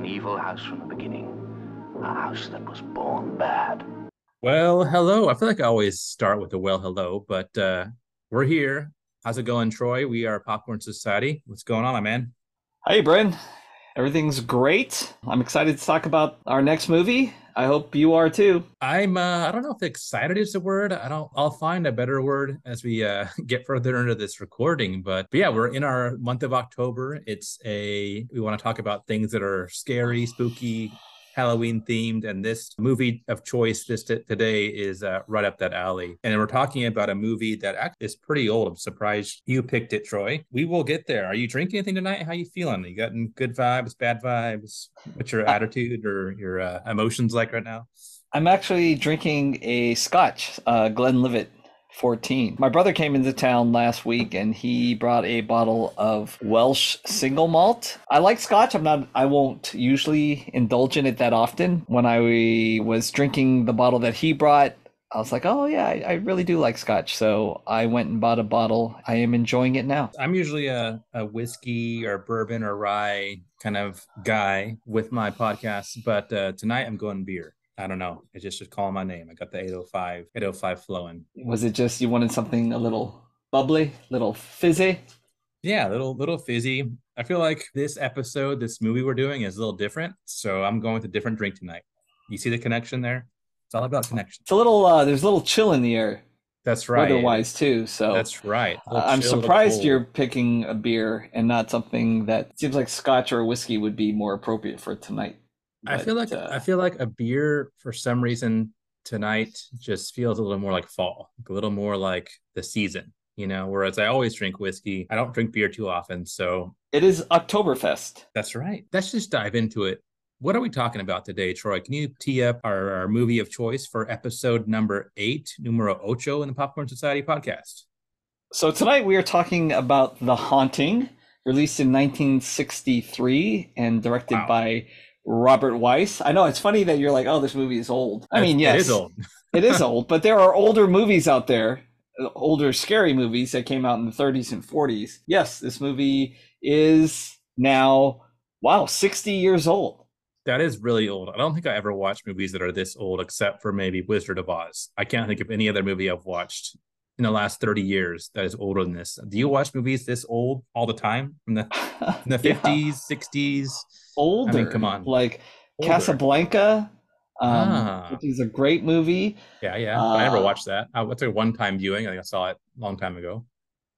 an evil house from the beginning, a house that was born bad. Well, hello. I feel like I always start with a well, hello, but uh, we're here. How's it going, Troy? We are Popcorn Society. What's going on, my man? Hey, Bryn. Everything's great. I'm excited to talk about our next movie. I hope you are too. I'm uh I don't know if excited is the word. I don't I'll find a better word as we uh get further into this recording. But, but yeah, we're in our month of October. It's a we want to talk about things that are scary, spooky, Halloween themed, and this movie of choice this t- today is uh, right up that alley. And we're talking about a movie that is pretty old. I'm surprised you picked it, Troy. We will get there. Are you drinking anything tonight? How you feeling? You gotten good vibes, bad vibes? What's your attitude or your uh, emotions like right now? I'm actually drinking a Scotch, uh, Glenlivet 14. My brother came into town last week and he brought a bottle of Welsh single malt. I like scotch. I'm not I won't usually indulge in it that often. When I was drinking the bottle that he brought, I was like, oh yeah, I, I, really do like scotch. So I went and bought a bottle. I am enjoying it now. I'm usually a, a whiskey or bourbon or rye kind of guy with my podcast, but uh, tonight I'm going beer. I don't know. It just just calling my name. I got the 805, 805 flowing. Was it just you wanted something a little bubbly, little fizzy? Yeah, little little fizzy. I feel like this episode, this movie we're doing is a little different. So I'm going with a different drink tonight. You see the connection there? It's all about connection. It's a little uh there's a little chill in the air. That's right. Otherwise too. So that's right. Uh, I'm surprised you're picking a beer and not something that seems like scotch or whiskey would be more appropriate for tonight. But, I feel like uh, I feel like a beer for some reason tonight just feels a little more like fall, a little more like the season, you know. Whereas I always drink whiskey, I don't drink beer too often, so it is Oktoberfest. That's right. Let's just dive into it. What are we talking about today, Troy? Can you tee up our, our movie of choice for episode number eight, numero ocho in the Popcorn Society podcast? So tonight we are talking about The Haunting, released in 1963 and directed wow. by Robert Wise. I know it's funny that you're like, oh, this movie is old. I mean, yes, it is old. it is old, but there are older movies out there, older scary movies that came out in the 30s and 40s. Yes, this movie is now, wow, 60 years old. That is really old. I don't think I ever watched movies that are this old, except for maybe Wizard of Oz. I can't think of any other movie I've watched in the last 30 years that is older than this. Do you watch movies this old all the time from the, from the 50s, 60s? Older. I mean, come on, like older. Casablanca, um, ah. which is a great movie. Yeah, yeah. Uh, I never watched that. I went a one-time viewing. I think I saw it a long time ago.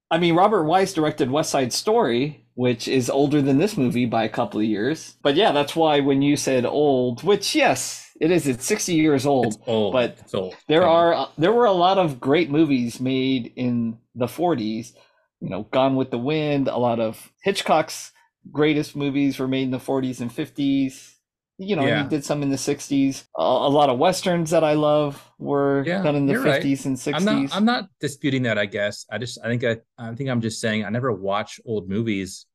I mean, Robert Wise directed West Side Story, which is older than this movie by a couple of years. But yeah, that's why when you said old, which yes, it is. It's sixty years old. It's old. But it's old. there are there were a lot of great movies made in the forties. You know, Gone with the Wind. A lot of Hitchcock's greatest movies were made in the 40s and 50s. You know, yeah. he did some in the 60s. A, a, lot of westerns that I love were yeah, done in the 50s right. and 60s. I'm not, I'm not disputing that. I guess I just I think I I think I'm just saying I never watch old movies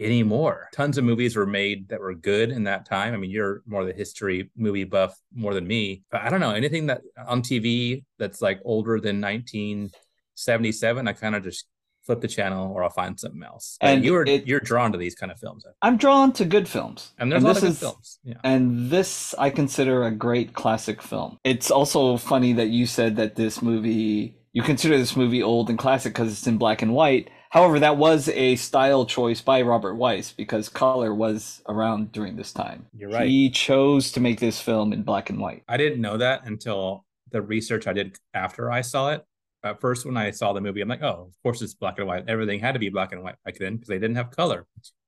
anymore. Tons of movies were made that were good in that time. I mean, you're more of the history movie buff more than me, but I don't know anything that on TV that's like older than 1977. I kind of just flip the channel or I'll find something else. And you're you're drawn to these kind of films. I'm drawn to good films. And there's and a lot of good is, films. Yeah. And this I consider a great classic film. It's also funny that you said that this movie you consider this movie old and classic because it's in black and white. However, that was a style choice by Robert Wise because color was around during this time. You're right. He chose to make this film in black and white. I didn't know that until the research I did after I saw it at first when I saw the movie, I'm like, oh, of course it's black and white. Everything had to be black and white back then because they didn't have color.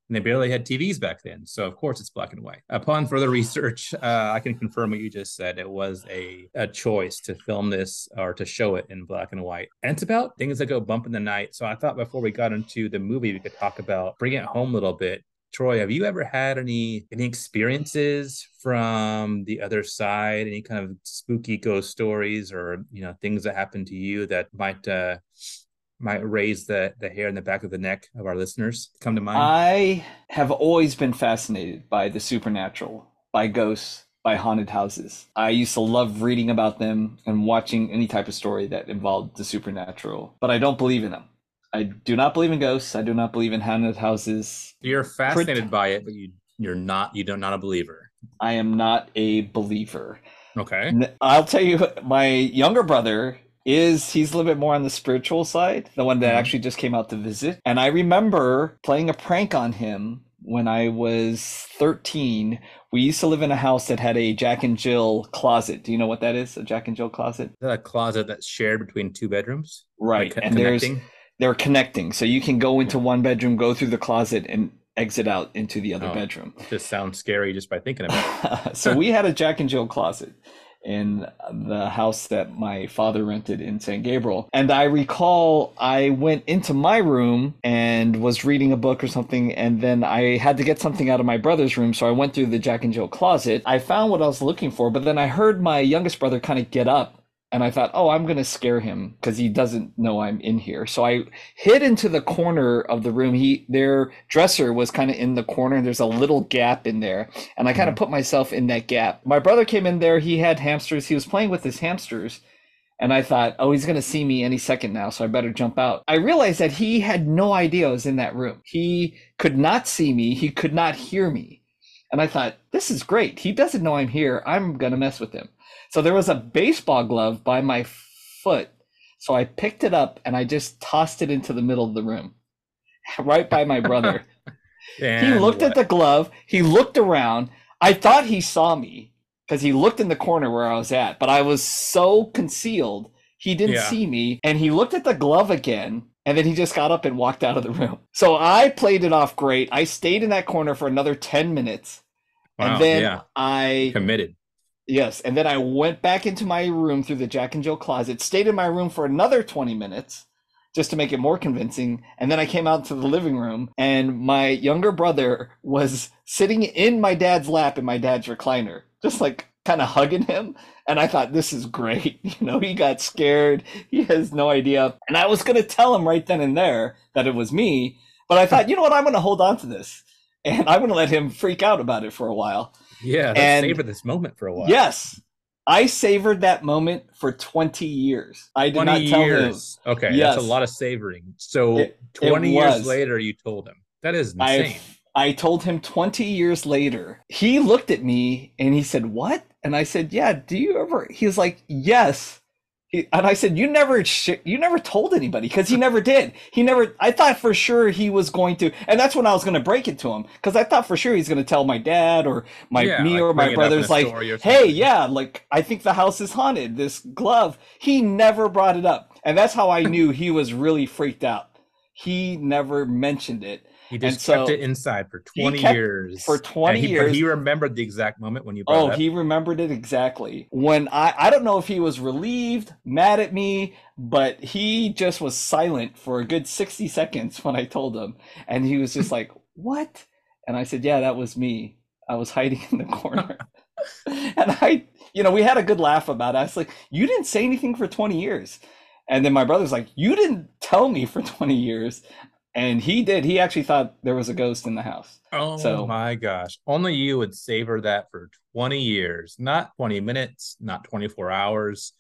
And they barely had TVs back then. So of course it's black and white. Upon further research, uh, I can confirm what you just said. It was a, a choice to film this or to show it in black and white. And it's about things that go bump in the night. So I thought before we got into the movie, we could talk about bring it home a little bit Troy, have you ever had any any experiences from the other side? Any kind of spooky ghost stories, or you know things that happened to you that might uh, might raise the the hair in the back of the neck of our listeners? Come to mind. I have always been fascinated by the supernatural, by ghosts, by haunted houses. I used to love reading about them and watching any type of story that involved the supernatural, but I don't believe in them. I do not believe in ghosts. I do not believe in haunted houses. You're fascinated by it, but you You're not. You don't not a believer. I am not a believer. Okay. I'll tell you, my younger brother is he's a little bit more on the spiritual side, the one that Mhm. actually just came out to visit. And I remember playing a prank on him when I was 13. We used to live in a house that had a Jack and Jill closet. Do you know what that is? A Jack and Jill closet? Is that a closet that's shared between two bedrooms? Right. Like, and there's connecting? They're connecting. So you can go into one bedroom, go through the closet and exit out into the other Oh. bedroom. Just sounds scary just by thinking about it. so we had a Jack and Jill closet in the house that my father rented in San Gabriel. And I recall I went into my room and was reading a book or something, and then I had to get something out of my brother's room. So I went through the Jack and Jill closet. I found what I was looking for, but then I heard my youngest brother kind of get up. And I thought, oh, I'm going to scare him because he doesn't know I'm in here. So I hid into the corner of the room. He, their dresser was kind of in the corner, there's a little gap in there and I kind of mm-hmm. put myself in that gap. My brother came in there, he had hamsters, he was playing with his hamsters, and I thought, oh, he's gonna see me any second now, so I better jump out. I realized that he had no idea I was in that room. He could not see me, he could not hear me. And I thought, this is great. He doesn't know I'm here. I'm gonna mess with him. So there was a baseball glove by my foot. So I picked it up and I just tossed it into the middle of the room, right by my brother. He looked at the glove. He looked around. I thought he saw me because he looked in the corner where i was at but i was so concealed he didn't Yeah. see me. And he looked at the glove again and then he just got up and walked out of the room. So i played it off great. I stayed in that corner for another 10 minutes. Wow, and then yeah, i committed. Yes and then i went back into my room through the jack and jill closet stayed in my room for another 20 minutes just to make it more convincing. And then I came out to the living room, and my younger brother was sitting in my dad's lap in my dad's recliner, just like kind of hugging him. And I thought, this is great. You know, he got scared. He has no idea. And I was going to tell him right then and there that it was me. But I thought, you know what? I'm going to hold on to this. And I'm going to let him freak out about it for a while. Yeah, And- savor this moment for a while. Yes. I savored that moment for 20 years. I did 20 not tell him. years. Okay, Yes. that's a lot of savoring. So It- it 20 years later, you told him. That is insane. I I told him 20 years later. He looked at me and he said, "What?" And I said, "Yeah, do you ever?" He was like, "Yes." He, and I said, "You never sh- you never told anybody because he never did. He never I thought for sure he was going to. And that's when I was going to break it to him because I thought for sure he's going to tell my dad or my Yeah, me like or my it up in brothers like, "Hey, yeah, like I think the house is haunted. This glove." He never brought it up. And that's how I knew he was really freaked out. He never mentioned it. He just And so kept it inside for he 20 kept- years. for 20 And he, years. He remembered the exact moment when you brought Oh, it up. he remembered it exactly. When I I don't know if he was relieved, mad at me, but he just was silent for a good 60 seconds when I told him. And he was just like, "What?" And I said, "Yeah, that was me. I was hiding in the corner." and I, you know, we had a good laugh about it. I was like, "You didn't say anything for 20 years." And then my brother's like, "You didn't tell me for 20 years." And he did. He actually thought there was a ghost in the house. Oh So- my gosh. Only you would savor that for 20 years, not 20 minutes, not 24 hours,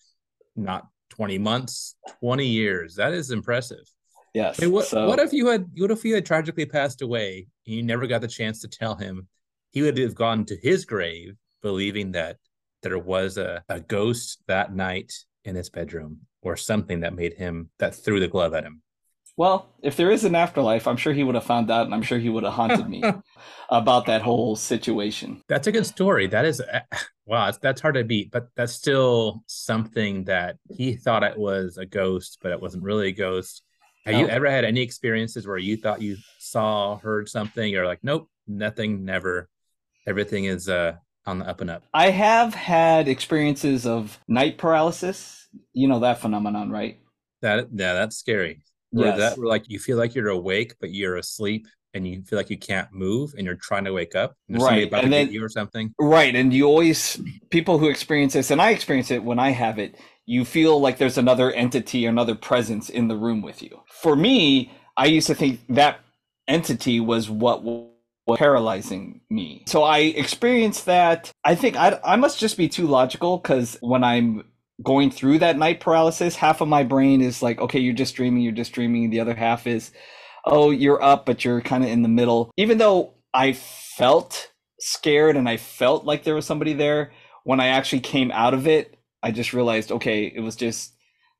not 20 months, 20 years. That is impressive. Yes. Hey, what, so, what if you had what if he had tragically passed away and you never got the chance to tell him? He would have gone to his grave believing that there was a, a ghost that night in his bedroom or something that made him that threw the glove at him. Well, if there is an afterlife, I'm sure he would have found out and I'm sure he would have haunted me about that whole situation. That's a good story. That is wow, that's, hard to beat, but that's still something that he thought it was a ghost, but it wasn't really a ghost. Have you ever had any experiences where you thought you saw, heard something, or like, nope, nothing, never. Everything is uh on the up and up. I have had experiences of night paralysis. You know that phenomenon, right? That yeah, that's scary. Where Yes. that where like you feel like you're awake, but you're asleep and you feel like you can't move and you're trying to wake up. And Right, about and then- you or something. Right. And you always, people who experience this, and I experience it when I have it, you feel like there's another entity, another presence in the room with you. For me, I used to think that entity was what was paralyzing me. So I experienced that. I think I, I must just be too logical because when I'm going through that night paralysis, half of my brain is like, okay, you're just dreaming, you're just dreaming. The other half is, oh, you're up, but you're kind of in the middle. Even though I felt scared and I felt like there was somebody there. When I actually came out of it, I just realized, okay, it was just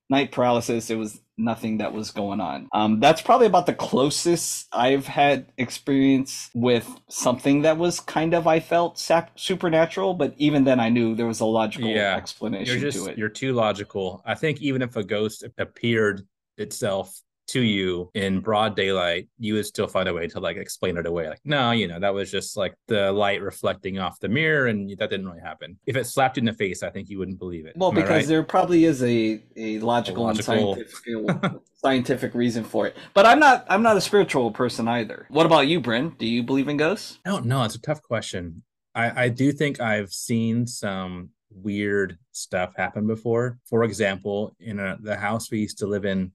night paralysis. It was nothing that was going on. Um, that's probably about the closest I've had experience with something that was kind of I felt sap- supernatural. But even then, I knew there was a logical Yeah. explanation You're just to it. you're too logical. I think even if a ghost appeared itself to you in broad daylight, you would still find a way to like explain it away. Like, no, you know, that was just like the light reflecting off the mirror, and that didn't really happen. If it slapped you in the face, I think you wouldn't believe it. Well, Am because right? there probably is a, a logical, logical- and scientific scientific reason for it. But I'm not I'm not a spiritual person either. What about you, Bryn? Do you believe in ghosts? I don't know. It's a tough question. I, I do think I've seen some weird stuff happen before. For example, in a, the house we used to live in,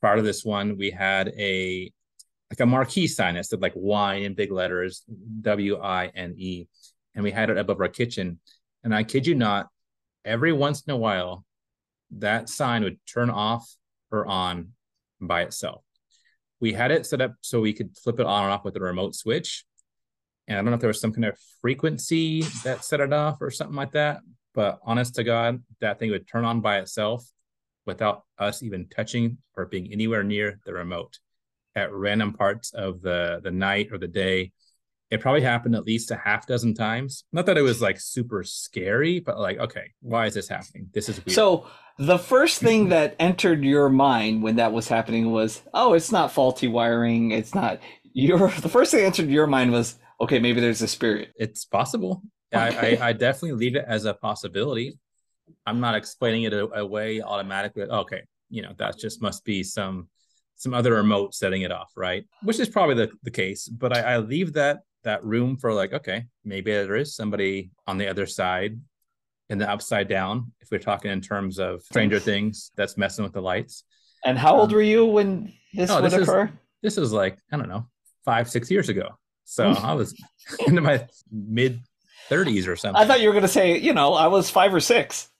prior to this one, we had a like a marquee sign that said like wine in big letters, W I N E, and we had it above our kitchen. And I kid you not, every once in a while, that sign would turn off or on by itself. We had it set up so we could flip it on and off with a remote switch. And I don't know if there was some kind of frequency that set it off or something like that. But honest to God, that thing would turn on by itself without us even touching or being anywhere near the remote at random parts of the the night or the day. It probably happened at least a half dozen times. Not that it was like super scary, but like, okay, why is this happening? This is weird. So the first thing that entered your mind when that was happening was, oh, it's not faulty wiring. It's not your. The first thing that entered your mind was, okay, maybe there's a spirit. it's possible. Okay. I, I, I definitely leave it as a possibility. I'm not explaining it away automatically. Okay, you know that just must be some some other remote setting it off, right? Which is probably the, the case. But I, I leave that that room for like, okay, maybe there is somebody on the other side in the upside down. If we're talking in terms of Stranger Things, that's messing with the lights. And how old Um, were you when this no, would this is- occur? This is like I don't know, five six years ago. So I was into my mid 30s or something. I thought you were going to say, you know, I was five or six.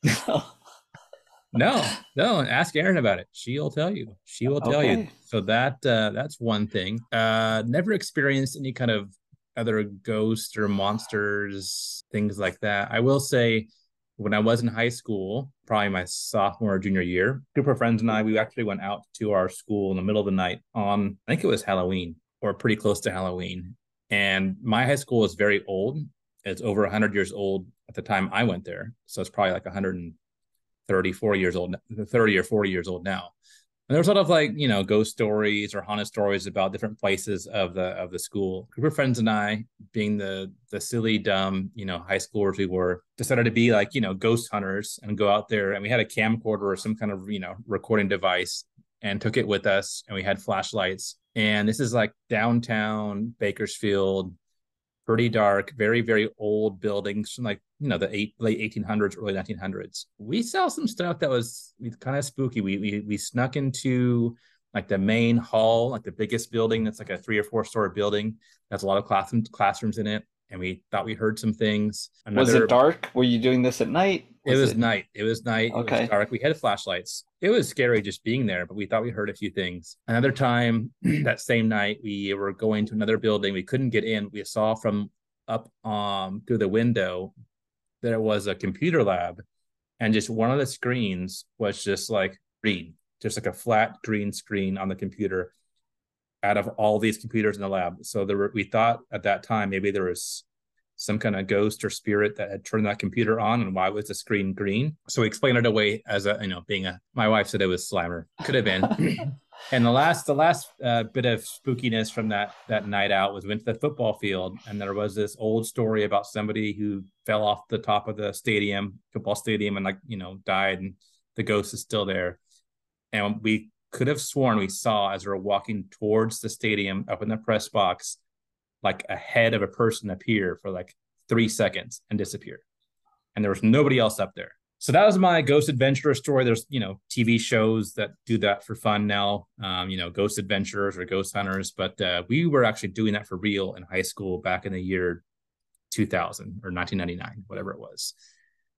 No, no. Ask Erin about it. She'll tell you. She will tell you. So that uh, that's one thing. Uh, never experienced any kind of other ghosts or monsters, things like that. I will say, when I was in high school, probably my sophomore or junior year, a group of friends and I, we actually went out to our school in the middle of the night on, I think it was Halloween or pretty close to Halloween. And my high school is very old. It's over 100 years old at the time I went there. So it's probably like 134 years old, 30 or 40 years old now. And there was a lot of like, you know, ghost stories or haunted stories about different places of the of the school. A group of friends and I, being the the silly, dumb, you know, high schoolers we were, decided to be like, you know, ghost hunters and go out there. And we had a camcorder or some kind of, you know, recording device and took it with us. And we had flashlights. And this is like downtown Bakersfield, pretty dark, very, very old buildings from like, you know, the eight, late 1800s, early 1900s. We saw some stuff that was kind of spooky. We, we, we snuck into like the main hall, like the biggest building that's like a three or four story building. That's a lot of classrooms, classrooms in it. And we thought we heard some things. was it dark? Were you doing this at night? It was night. It was night. It Okay. was dark. We had flashlights. It was scary just being there, but we thought we heard a few things. Another time that same night, we were going to another building. We couldn't get in. We saw from up um through the window there was a computer lab, and just one of the screens was just like green, just like a flat green screen on the computer out of all these computers in the lab. So there were, we thought at that time maybe there was some kind of ghost or spirit that had turned that computer on and why was the screen green? So we explained it away as a you know being a my wife said it was slimer could have been. And the last the last uh, bit of spookiness from that that night out was we went to the football field and there was this old story about somebody who fell off the top of the stadium football stadium and like you know died and the ghost is still there. And we could have sworn we saw as we were walking towards the stadium up in the press box like a head of a person appear for like three seconds and disappear. And there was nobody else up there. So that was my ghost adventurer story. There's, you know, TV shows that do that for fun now, um, you know, ghost adventurers or ghost hunters. But uh, we were actually doing that for real in high school back in the year 2000 or 1999, whatever it was.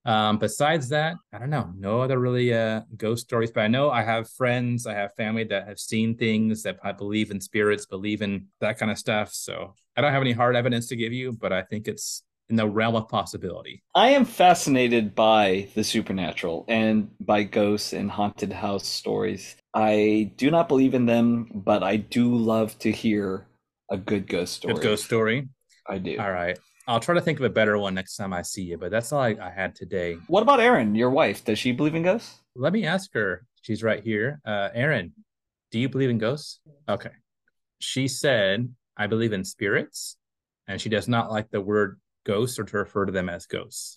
Um, besides that, I don't know, no other really uh ghost stories, but I know I have friends, I have family that have seen things that I believe in spirits, believe in that kind of stuff. So I don't have any hard evidence to give you, but I think it's in the realm of possibility. I am fascinated by the supernatural and by ghosts and haunted house stories. I do not believe in them, but I do love to hear a good ghost story. Good ghost story. I do. All right. I'll try to think of a better one next time I see you, but that's all I, I had today. What about Erin, your wife? Does she believe in ghosts? Let me ask her. She's right here. Uh, Erin, do you believe in ghosts? Okay. She said, I believe in spirits, and she does not like the word ghosts or to refer to them as ghosts.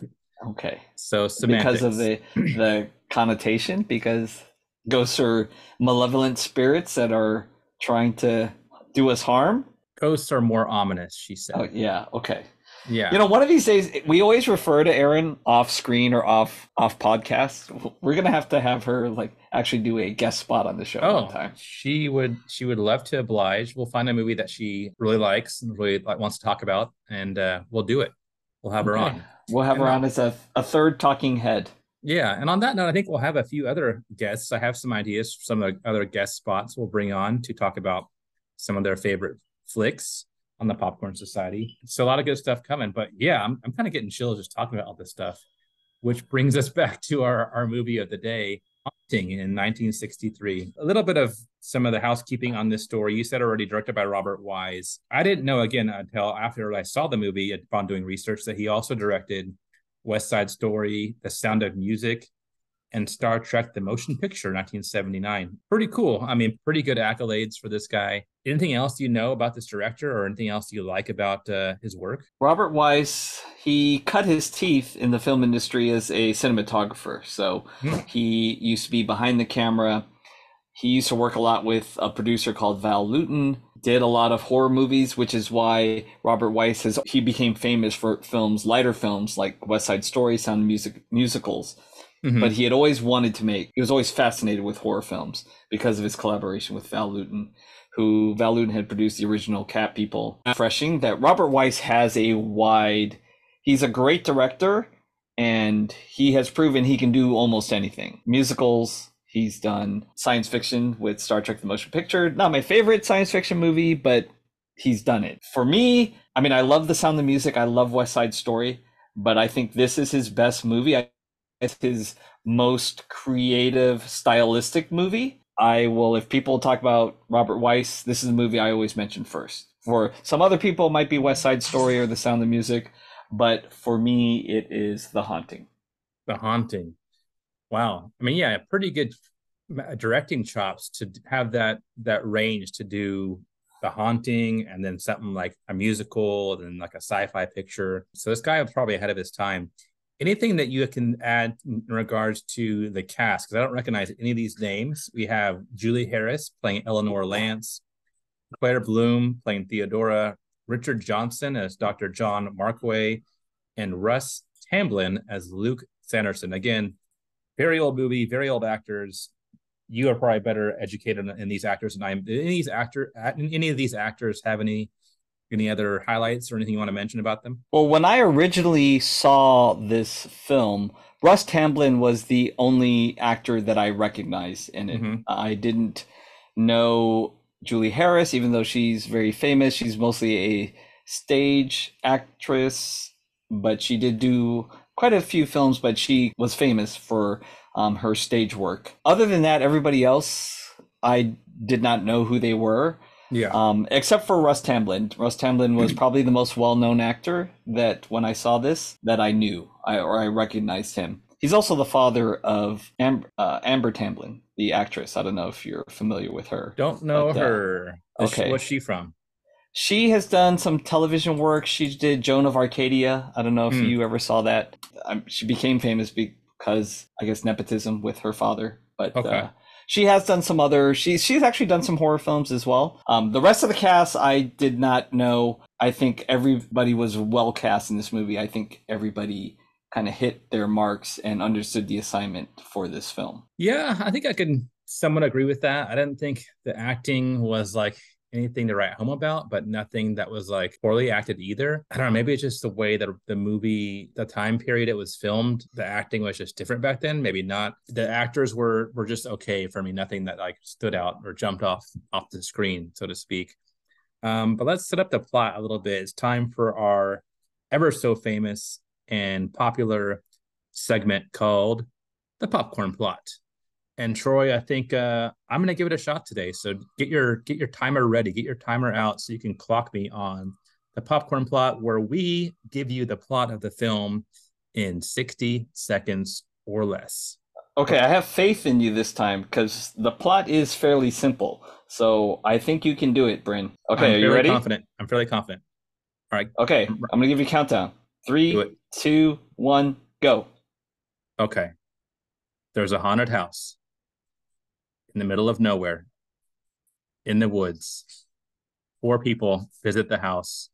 Okay. So semantics. Because of the the connotation, because ghosts are malevolent spirits that are trying to do us harm. ghosts are more ominous, she said. Oh yeah, okay. Yeah. You know, one of these days we always refer to Erin off screen or off off podcast. We're gonna have to have her like actually do a guest spot on the show Oh, one time. she would she would love to oblige. We'll find a movie that she really likes and really like, wants to talk about, and uh, we'll do it. We'll have her Okay. on. We'll have her And, uh, on as a, a third talking head. Yeah, and on that note, I think we'll have a few other guests. I have some ideas for some of the other guest spots we'll bring on to talk about some of their favorite flicks on the Popcorn Society. So a lot of good stuff coming. But yeah, I'm I'm kind of getting chills just talking about all this stuff, which brings us back to our our movie of the day, Haunting in 1963. A little bit of some of the housekeeping on this story. You said already directed by Robert Wise. I didn't know again until after I saw the movie upon doing research that he also directed West Side Story, The Sound of Music, and Star Trek: The Motion Picture, 1979. Pretty cool. I mean, pretty good accolades for this guy. Anything else you know about this director, or anything else you like about uh, his work? Robert Wise, he cut his teeth in the film industry as a cinematographer. So Hmm. he used to be behind the camera. He used to work a lot with a producer called Val Lewton, did a lot of horror movies, which is why Robert Wise has he became famous for films, lighter films like West Side Story, Sound Music musicals. Mhm. But he had always wanted to make he was always fascinated with horror films because of his collaboration with Val Lewton, who Val Lewton had produced the original Cat People. Refreshing that Robert Wise has a wide he's a great director and he has proven he can do almost anything. Musicals, he's done science fiction with Star Trek the Motion Picture. Not my favorite science fiction movie, but he's done it. For me, I mean I love The Sound of the Music, I love West Side Story, but I think this is his best movie. I it's his most creative stylistic movie i will if people talk about robert wise this is the movie i always mention first for some other people it might be west side story or the sound of music but for me it is the haunting The Haunting. Wow. I mean, yeah, pretty good uh, directing chops to have that that range to do The Haunting and then something like a musical and then like a sci-fi picture. So this guy was probably ahead of his time. Anything that you can add in regards to the cast? Because I don't recognize any of these names. We have Julie Harris playing Eleanor Lance, Claire Bloom playing Theodora, Richard Johnson as Dr. John Markway, and Russ Tamblyn as Luke Sanderson. Again, very old movie, very old actors. You are probably better educated in, these actors than I am. Did any actor, uh, any of these actors have any any other highlights or anything you want to mention about them? well when i originally saw this film russ tamblyn was the only actor that i recognized in it Mhm. i didn't know julie harris even though she's very famous she's mostly a stage actress but she did do quite a few films but she was famous for um, her stage work other than that everybody else i did not know who they were Yeah. um, except for Russ Tamblyn. Russ Tamblyn was probably the most well-known actor that when I saw this that I knew I, or I recognized him. He's also the father of Amber, uh, Amber Tamblyn, the actress. I don't know if you're familiar with her. Don't know but, uh, her. She- okay. what's she from? She has done some television work. She did Joan of Arcadia. I don't know if Hmm. you ever saw that. Um, she became famous because I guess nepotism with her father. But Okay. uh, she has done some other. She's she's actually done some horror films as well. Um, the rest of the cast I did not know. I think everybody was well cast in this movie. I think everybody kind of hit their marks and understood the assignment for this film. Yeah, I think I can somewhat agree with that. I didn't think the acting was like anything to write home about, but nothing that was like poorly acted either. I don't know. Maybe it's just the way that the movie, the time period it was filmed, the acting was just different back then. Maybe not. The actors were were just okay for me. Nothing that like stood out or jumped off off the screen, so to speak. Um, but let's set up the plot a little bit. It's time for our ever so famous and popular segment called the popcorn plot. And Troy, I think uh, I'm gonna give it a shot today. So get your get your timer ready, get your timer out so you can clock me on the popcorn plot, where we give you the plot of the film in 60 seconds or less. Okay, I have faith in you this time because the plot is fairly simple. So I think you can do it, Bryn. Okay, I'm are you ready? Confident. I'm fairly confident. All right. Okay, I'm gonna give you a countdown. Do Three, two, one, go. Okay. There's a haunted house in the middle of nowhere in the woods. Four people visit the house.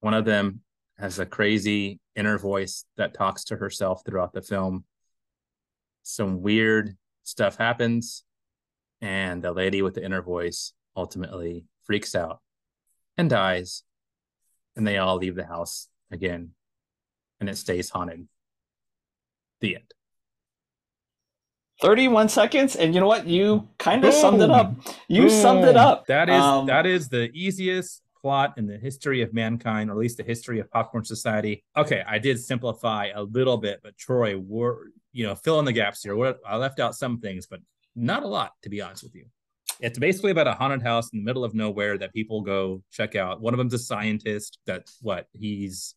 One of them has a crazy inner voice that talks to herself throughout the film. Some weird stuff happens, and the lady with the inner voice ultimately freaks out and dies. And they all leave the house again, and it stays haunted. The end. 31 seconds, and you know what? You kind of summed it up. Boom. You summed it up. That is Um, that is the easiest plot in the history of mankind, or at least the history of popcorn society. Okay, I did simplify a little bit, but Troy, were you know, fill in the gaps here. What I left out some things, but not a lot, to be honest with you. It's basically about a haunted house in the middle of nowhere that people go check out. One of them's a scientist that what he's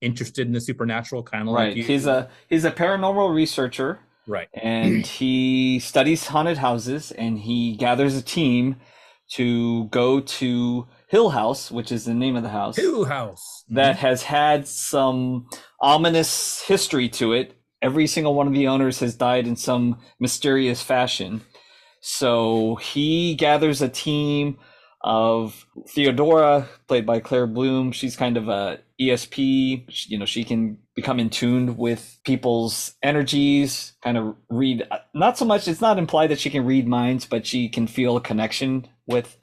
interested in the supernatural, kind of Right. like you. He's a he's a paranormal researcher right. and he studies haunted houses and he gathers a team to go to Hill House, which is the name of the house. Hill House. Mm-hmm. that has had some ominous history to it. Every single one of the owners has died in some mysterious fashion. So he gathers a team of Theodora, played by Claire Bloom. She's kind of a ESP. You know, she can become in tune with people's energies, kind of read. Not so much. It's not implied that she can read minds, but she can feel a connection with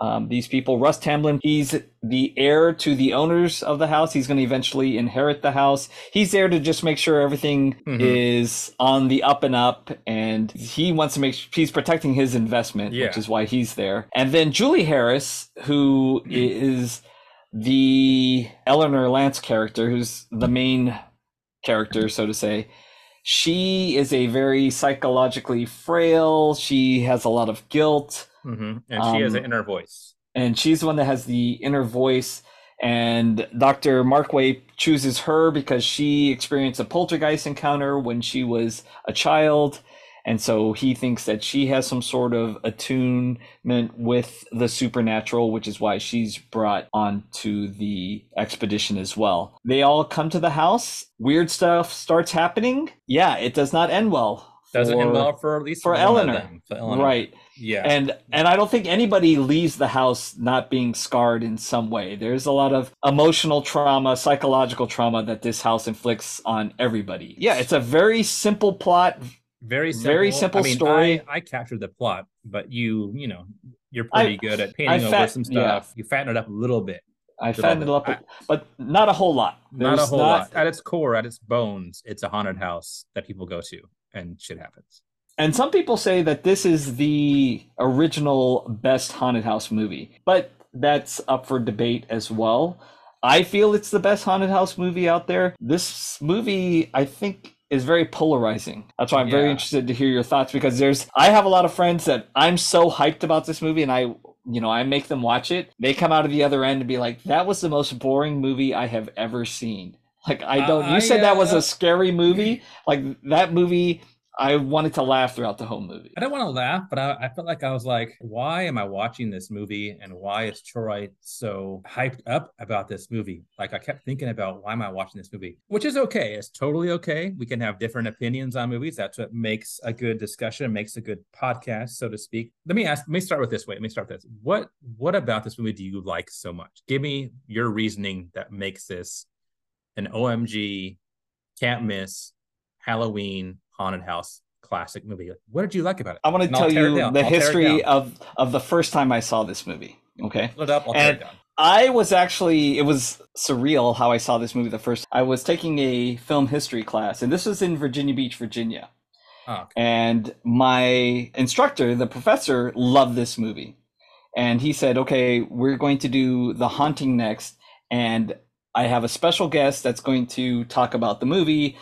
um, these people. Russ Tamblyn, he's the heir to the owners of the house. He's going to eventually inherit the house. He's there to just make sure everything Mhm. is on the up and up, and he wants to make sure he's protecting his investment, Yeah. which is why he's there. And then Julie Harris, who is the Eleanor Lance character, who's the main character, so to say. She is a very psychologically frail. She has a lot of guilt hmm And she has Um, an inner voice. and she's the one that has the inner voice and dr markway chooses her because she experienced a poltergeist encounter when she was a child and so he thinks that she has some sort of attunement with the supernatural which is why she's brought onto the expedition as well they all come to the house weird stuff starts happening yeah it does not end well Doesn't end well for at least for Eleanor. them, for Eleanor. right Yeah. and and I don't think anybody leaves the house not being scarred in some way. There's a lot of emotional trauma, psychological trauma that this house inflicts on everybody. Yeah, it's a very simple plot. Very simple. very simple I mean, story. I, I captured the plot, but you, you know, you're pretty good at I painting over some yeah. stuff. You fatten it up a little bit. I fattened it up, I- but not a whole lot. not a There's whole lot. At its core, at its bones, it's a haunted house that people go to, and shit happens. And some people say that this is the original best haunted house movie, but that's up for debate as well. I feel it's the best haunted house movie out there. This movie, I think, is very polarizing. That's why I'm very interested to hear your thoughts because there's, I have a lot of friends that I'm so hyped about this movie and I, you know, I make them watch it. They come out of the other end and be like, that was the most boring movie I have ever seen. Like, I don't, I, you said that was uh, a scary movie. Like, that movie, I wanted to laugh throughout the whole movie. I don't want to laugh, but I, I felt like I was like, why am I watching this movie, and why is Troy so hyped up about this movie? Like, I kept thinking about why am I watching this movie, which is okay. It's totally okay. We can have different opinions on movies. That's what makes a good discussion, makes a good podcast, so to speak. Let me ask. Let me start with this way. Let me start with this. What What about this movie do you like so much? Give me your reasoning that makes this an OMG, can't miss Halloween haunted house classic movie. What did you like about it? I want to And tell you the I'll history of of the first time I saw this movie. Okay. It up. I'll And-. I was actually, it was surreal how I saw this movie the first. I was taking a film history class, and this was in Virginia Beach, Virginia. Oh, okay. And my instructor, the professor, loved this movie. And he said, okay, we're going to do The Haunting next. And I have a special guest that's going to talk about the movie.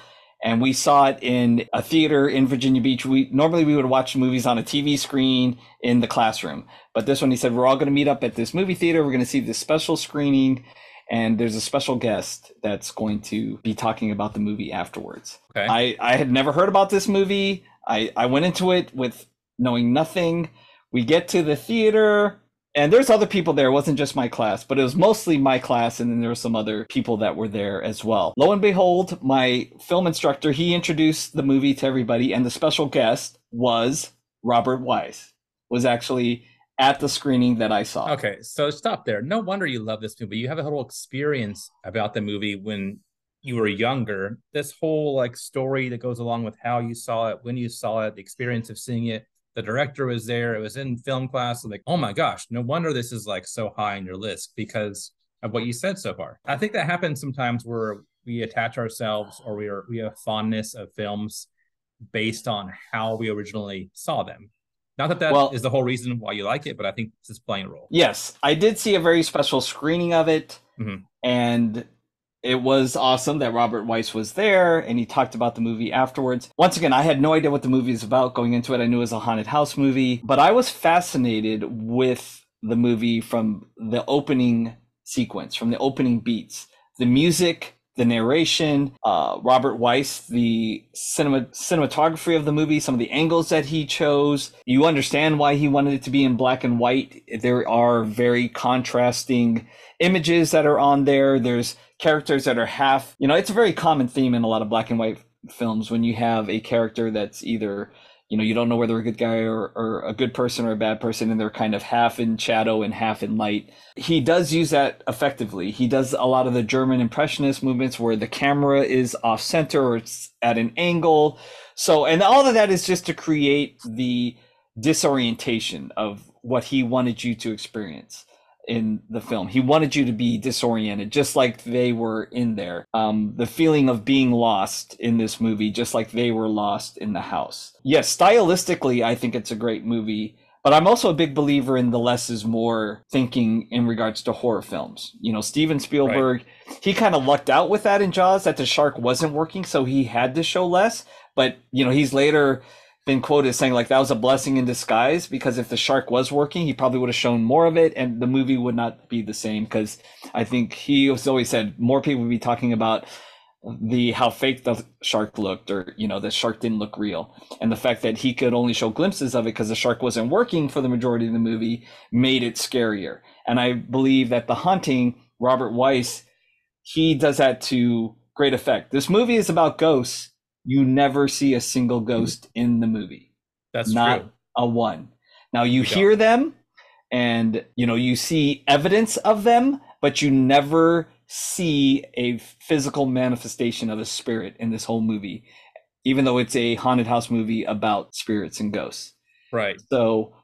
And we saw it in a theater in Virginia Beach. We normally we would watch movies on a TV screen in the classroom. But this one, he said, we're all going to meet up at this movie theater. We're going to see this special screening. And there's a special guest that's going to be talking about the movie afterwards. Okay. I, I had never heard about this movie. I, I went into it with knowing nothing. We get to the theater, and there's other people there. It wasn't just my class, but it was mostly my class, and then there were some other people that were there as well. Lo and behold, my film instructor he introduced the movie to everybody, and the special guest was Robert Wise. Was actually at the screening that I saw. Okay, so stop there. No wonder you love this movie. You have a whole experience about the movie when you were younger. This whole like story that goes along with how you saw it, when you saw it, the experience of seeing it. The director was there. It was in film class. Like, oh my gosh, no wonder this is like so high on your list because of what you said so far. I think that happens sometimes where we attach ourselves or we are we have fondness of films based on how we originally saw them. Not that that Well- is the whole reason why you like it, but I think this is playing a role. Yes, I did see a very special screening of it, Mhm. and it was awesome that Robert Wise was there and he talked about the movie afterwards. Once again, I had no idea what the movie is about going into it. I knew it was a haunted house movie, but I was fascinated with the movie from the opening sequence, from the opening beats, the music. The narration, uh, Robert Wise, the cinema cinematography of the movie, some of the angles that he chose. You understand why he wanted it to be in black and white. There are very contrasting images that are on there. There's characters that are half, you know, it's a very common theme in a lot of black and white films when you have a character that's either, you know, you don't know whether a good guy or, or a good person or a bad person, and they're kind of half in shadow and half in light. He does use that effectively. He does a lot of the German impressionist movements where the camera is off center or it's at an angle. So, and all of that is just to create the disorientation of what he wanted you to experience in the film. He wanted you to be disoriented, just like they were in there. Um, the feeling of being lost in this movie, just like they were lost in the house. Yes, stylistically, I think it's a great movie. But I'm also a big believer in the less is more thinking in regards to horror films. You know, Steven Spielberg, he kind of lucked out with that in Jaws that the shark wasn't working, so he had to show less. But, you know, he's later been quoted saying like that was a blessing in disguise because if the shark was working, he probably would have shown more of it and the movie would not be the same. Because I think he has always said more people would be talking about the how fake the shark looked or you know the shark didn't look real and the fact that he could only show glimpses of it because the shark wasn't working for the majority of the movie made it scarier and i believe that the haunting robert wise he does that to great effect this movie is about ghosts you never see a single mm-hmm. ghost in the movie That's not true. a one. Now you We don't. hear them and you know you see evidence of them, but you never see a physical manifestation of a spirit in this whole movie, even though it's a haunted house movie about spirits and ghosts. Right. So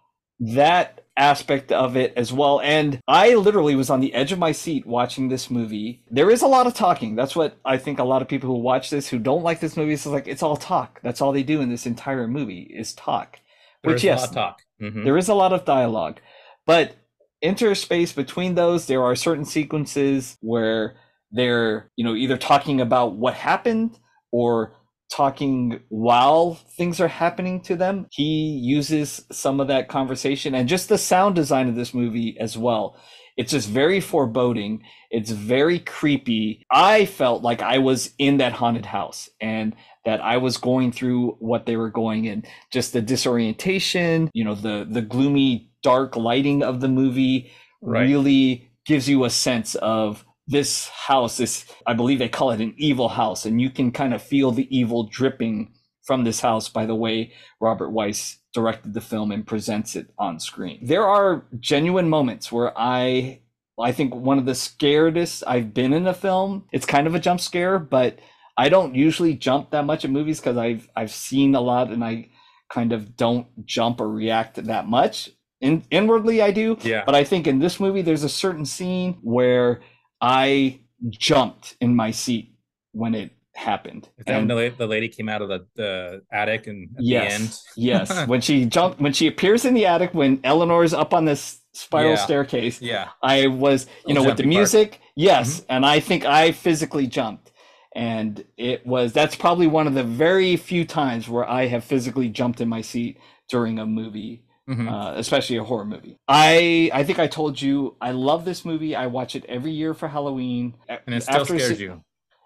that aspect of it as well. And I literally was on the edge of my seat watching this movie. There is a lot of talking. That's what I think a lot of people who watch this who don't like this movie is like it's all talk. That's all they do in this entire movie is talk. There's Which a yes, lot of talk. Mhm. there is a lot of dialogue. But interspace between those, there are certain sequences where they're, you know, either talking about what happened or talking while things are happening to them. He uses some of that conversation and just the sound design of this movie as well. It's just very foreboding. It's very creepy. I felt like I was in that haunted house and that I was going through what they were going in. Just the disorientation, you know, the the gloomy dark lighting of the movie Right. really gives you a sense of this house is i believe they call it an evil house and you can kind of feel the evil dripping from this house by the way robert wise directed the film and presents it on screen there are genuine moments where i i think one of the scaredest i've been in a film it's kind of a jump scare but i don't usually jump that much in movies because i've i've seen a lot and i kind of don't jump or react that much In, inwardly, I do. Yeah. But I think in this movie, there's a certain scene where I jumped in my seat when it happened. Is And- the, the lady came out of the, the attic and at yes, the end? yes. When she jumped, when she appears in the attic, when Eleanor's up on this spiral Yeah. staircase, Yeah. I was, you know, with the jumpy part. music, yes, mm-hmm. and I think I physically jumped. And it was that's probably one of the very few times where I have physically jumped in my seat during a movie, Mhm. uh, especially a horror movie. I I think I told you I love this movie. I watch it every year for Halloween. and it still After scares se- you.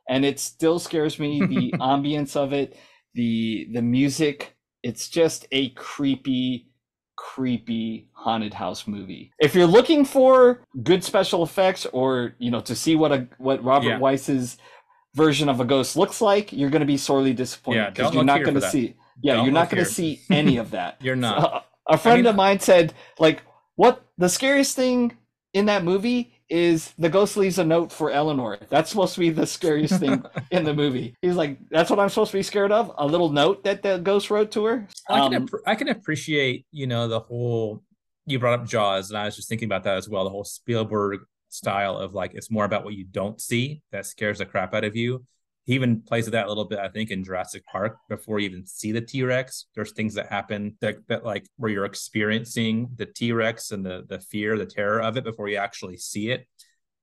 and it still scares me the ambience of it the the music it's just a creepy creepy haunted house movie if you're looking for good special effects or you know to see what a what robert Yeah. wise's version of a ghost looks like you're going to be sorely disappointed Yeah, because don't you're not going to see yeah Don't you're not going to see any of that You're not. A, friend mean- of mine said like what the scariest thing in that movie is the ghost leaves a note for eleanor. That's supposed to be the scariest thing in the movie. He's like that's what i'm supposed to be scared of? A little note that the ghost wrote to her? I can Um, I can appreciate you know the whole you brought up Jaws and I was just thinking about that as well the whole Spielberg style of like it's more about what you don't see that scares the crap out of you. He even plays with that a little bit I think in Jurassic Park before you even see the T Rex. There's things that happen that, that like where you're experiencing the T Rex and the the fear the terror of it before you actually see it.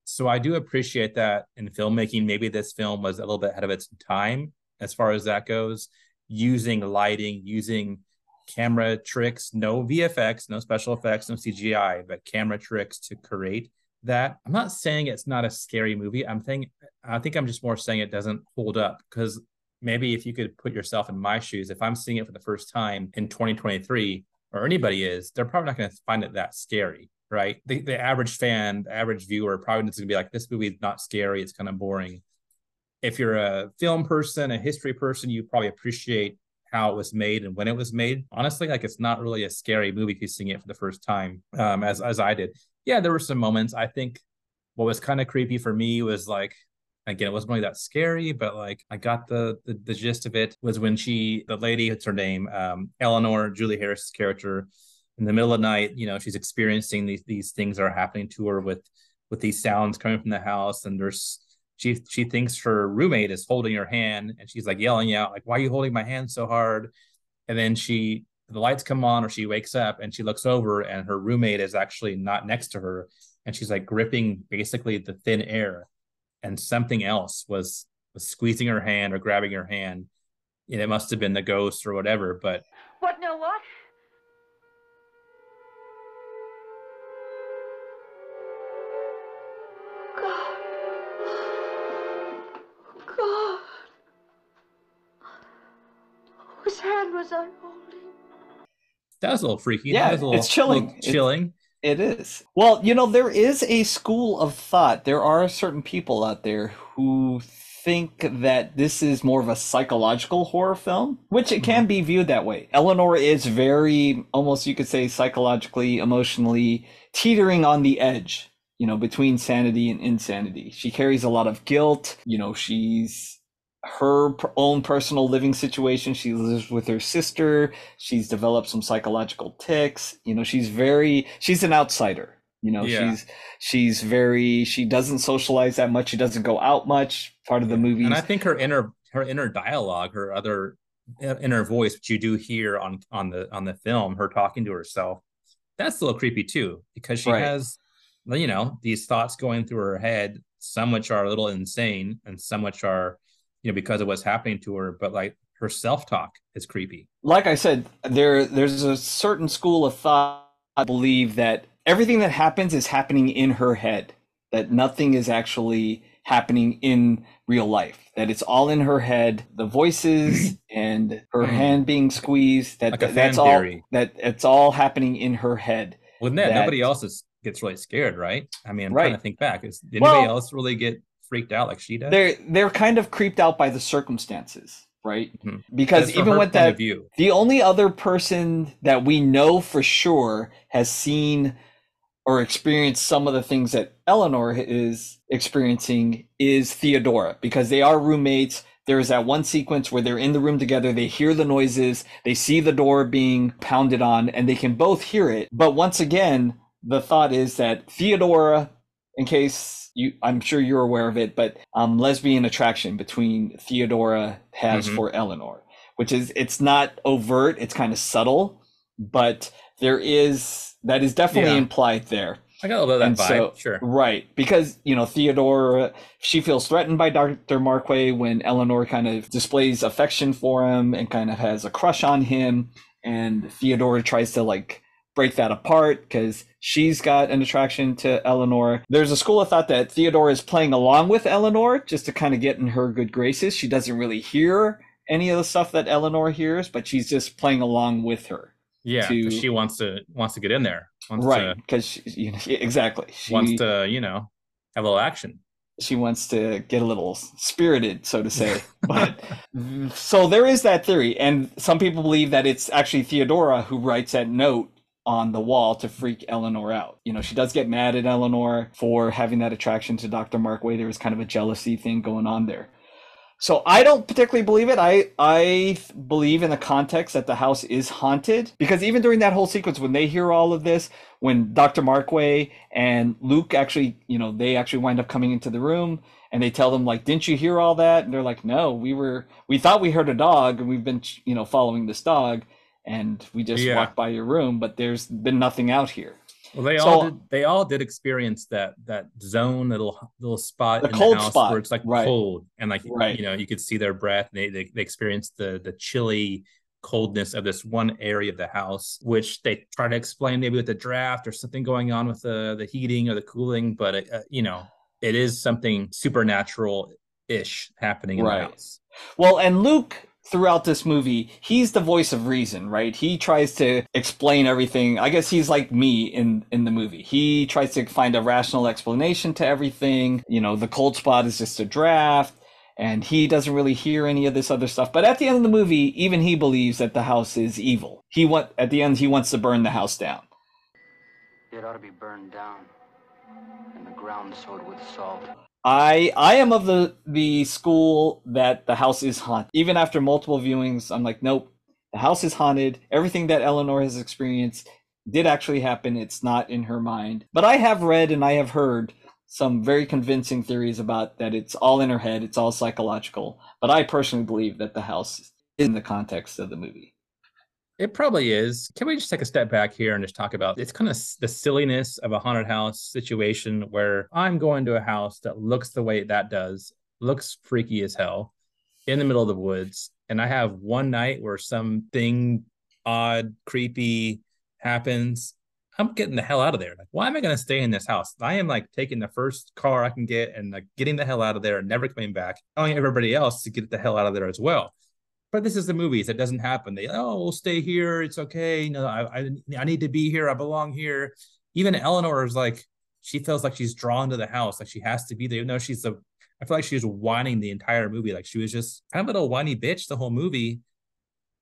So I do appreciate that in filmmaking. Maybe this film was a little bit ahead of its time as far as that goes using lighting, using camera tricks, no VFX, no special effects, no CGI, but camera tricks to create that. I'm not saying it's not a scary movie. I'm saying I think I'm just more saying it doesn't hold up because maybe if you could put yourself in my shoes, if I'm seeing it for the first time in 2023 or anybody is, they're probably not going to find it that scary. Right. The, the average fan, the average viewer probably is going to be like, this movie is not scary. It's kind of boring if you're a film person, a history person, you probably appreciate how it was made and when it was made. Honestly, like it's not really a scary movie if you're seeing it for the first time, um, as as I did. Yeah, there were some moments. I think what was kind of creepy for me was like, again, it wasn't really that scary, but like I got the the, the gist of it was when she, the lady, what's her name, um, Eleanor, Julie Harris' character, in the middle of the night, you know, she's experiencing these these things that are happening to her with with these sounds coming from the house, and there's she she thinks her roommate is holding her hand and she's like yelling out like why are you holding my hand so hard and then she the lights come on or she wakes up and she looks over and her roommate is actually not next to her and she's like gripping basically the thin air and something else was was squeezing her hand or grabbing her hand and it must have been the ghost or whatever but What no what? God. God. Whose hand was I holding? That was a little freaky Yeah, that was a little, it's chilling. chilling It is. Well, you know, there is a school of thought. There are certain people out there who think that this is more of a psychological horror film, which it can mm-hmm. be viewed that way. Eleanor is very, almost you could say, psychologically, emotionally teetering on the edge, you know, between sanity and insanity. She carries a lot of guilt. You know, she's her own personal living situation. She lives with her sister. She's developed some psychological tics. You know, she's very she's an outsider. You know, Yeah. she's she's very she doesn't socialize that much. She doesn't go out much. Part of the movie. and i think her inner her inner dialogue her other inner voice which you do hear on on the on the film her talking to herself that's a little creepy too because she Right. has you know these thoughts going through her head some which are a little insane and some which are you know because of what's happening to her but like her self-talk is creepy like I said, there there's a certain school of thought I believe that everything that happens is happening in her head. That nothing is actually happening in real life. That it's all in her head. The voices and her Mhm. hand being squeezed. That Like that's all. That it's all happening in her head. well that, That- nobody else is gets really scared right i mean i'm trying Right. to think back is did Well- anybody else really get freaked out like she does They're they're kind of creeped out by the circumstances, right? Mhm. Because even with that view The only other person that we know for sure has seen or experienced some of the things that Eleanor is experiencing is Theodora because they are roommates. There is that one sequence where they're in the room together, they hear the noises, they see the door being pounded on, and they can both hear it. But once again, the thought is that Theodora, in case you, I'm sure you're aware of it, but um, lesbian attraction between Theodora has Mhm. for Eleanor, which is it's not overt, it's kind of subtle, but there is that is definitely Yeah. implied there. I got a little of And vibe. so- sure. Right, because you know Theodora, she feels threatened by Doctor Markway when Eleanor kind of displays affection for him and kind of has a crush on him, and Theodora tries to like break that apart because she's got an attraction to Eleanor. There's a school of thought that Theodore is playing along with Eleanor just to kind of get in her good graces. She doesn't really hear any of the stuff that Eleanor hears, but she's just playing along with her. Yeah, to- she wants to wants to get in there. Wants right, because you know, exactly. She, wants to you know have a little action. she wants to get a little spirited, so to say. But so there is that theory, and some people believe that it's actually Theodora who writes that note on the wall to freak Eleanor out. You know, she does get mad at Eleanor for having that attraction to Dr. Markway. There was kind of a jealousy thing going on there. So I don't particularly believe it. I I believe in the context that the house is haunted because even during that whole sequence when they hear all of this, when Dr. Markway and Luke actually, you know, they actually wind up coming into the room and they tell them like, "Didn't you hear all that?" And they're like, "No, we were we thought we heard a dog and we've been, you know, following this dog and we just Yeah. walked by your room, but there's been nothing out here." Well, they So- all did, they all did experience that that zone, little little spot The in cold the house spot, where it's like right. cold and like Right. you know you could see their breath. They they, they experienced the the chilly coldness of this one area of the house, which they try to explain maybe with the draft or something going on with the the heating or the cooling, but it, uh, you know it is something supernatural ish happening in Right. the house. Well, and Luke throughout this movie, he's the voice of reason, right? He tries to explain everything. I guess he's like me in in the movie. He tries to find a rational explanation to everything. You know, the cold spot is just a draft and he doesn't really hear any of this other stuff. But at the end of the movie, even he believes that the house is evil. He want at the end he wants to burn the house down. It ought to be burned down and the ground sowed with salt. I I am of the the school that the house is haunted. Even after multiple viewings, I'm like, nope, the house is haunted. Everything that Eleanor has experienced did actually happen. It's not in her mind. But I have read and I have heard some very convincing theories about that it's all in her head, it's all psychological. But I personally believe that the house is in the context of the movie. It probably is. Can we just take a step back here and just talk about it's kind of the silliness of a haunted house situation where I'm going to a house that looks the way that does, looks freaky as hell in the middle of the woods. And I have one night where something odd, creepy happens. I'm getting the hell out of there. Like, why am I going to stay in this house? I am like taking the first car I can get and like getting the hell out of there and never coming back, telling everybody else to get the hell out of there as well but this is the movies. It doesn't happen. They oh, we'll stay here. It's okay. You know, I, I I need to be here. I belong here. Even Eleanor is like she feels like she's drawn to the house, like she has to be there. Though she's a, I feel like she was whining the entire movie. Like she was just kind of a little whiny bitch the whole movie.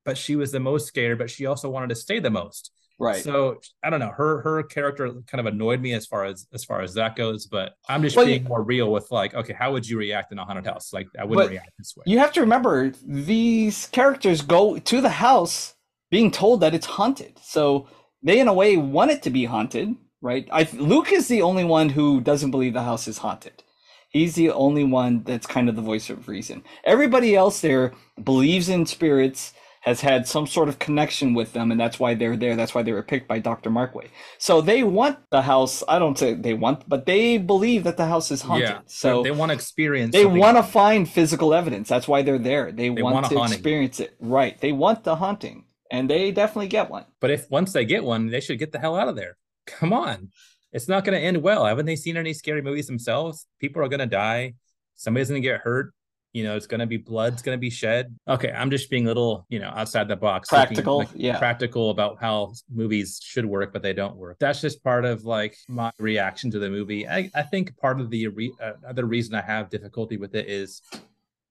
But she was the most scared, but she also wanted to stay the most. Right. So I don't know. Her her character kind of annoyed me as far as as far as that goes. But I'm just Well, being you- more real with like, okay, how would you react in a haunted house? Like I wouldn't react this way. You have to remember these characters go to the house being told that it's haunted. So they in a way want it to be haunted, right? I Luke is the only one who doesn't believe the house is haunted. He's the only one that's kind of the voice of reason. Everybody else there believes in spirits, has had some sort of connection with them, and that's why they're there. That's why they were picked by Dr. Markway. So they want the house. I don't say they want, but they believe that the house is haunted. Yeah. So they want to experience. they want to find physical evidence. That's why they're there. They, They want, want to experience it. Right. They want the haunting, and they definitely get one. But if once they get one, they should get the hell out of there. Come on. It's not going to end well. Haven't they seen any scary movies themselves? People are going to die. Somebody's going to get hurt. You know, it's going to be blood's going to be shed. Okay, I'm just being a little, you know, outside the box. Practical, like, yeah. Practical about how movies should work, but they don't work. That's just part of like my reaction to the movie. I, I think part of the re- uh, other reason I have difficulty with it is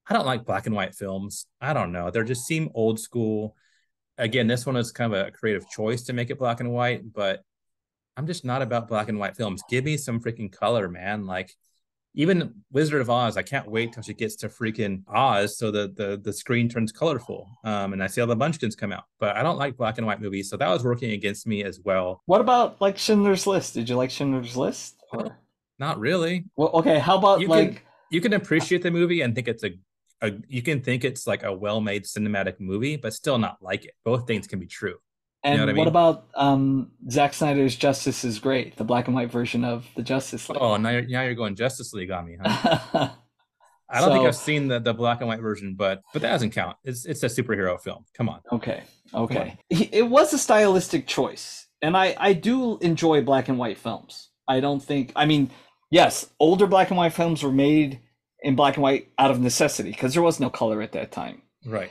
I don't like black and white films. I don't know. They just seem old school. Again, this one is kind of a creative choice to make it black and white, but I'm just not about black and white films. Give me some freaking color, man. Like even Wizard of Oz, I can't wait till she gets to freaking Oz, so the the the screen turns colorful. Um, and I see all the Munchkins come out, but I don't like black and white movies, so that was working against me as well. What about like Schindler's List? Did you like Schindler's List? Or- Not really. Well, okay. How about You like can you can appreciate the movie and think it's a, a you can think it's like a well-made cinematic movie, but still not like it. Both things can be true. And know what, what I mean? about um Zack Snyder's Justice is Great, the black and white version of the Justice League? Oh, now you're, now you're going Justice League on me, huh? I don't think I've seen the, the black and white version, but but that doesn't count. It's it's a superhero film. Come on. Okay. Okay. He- It was a stylistic choice. And I I do enjoy black and white films. I don't think I mean, yes, older black and white films were made in black and white out of necessity because there was no color at that time. Right.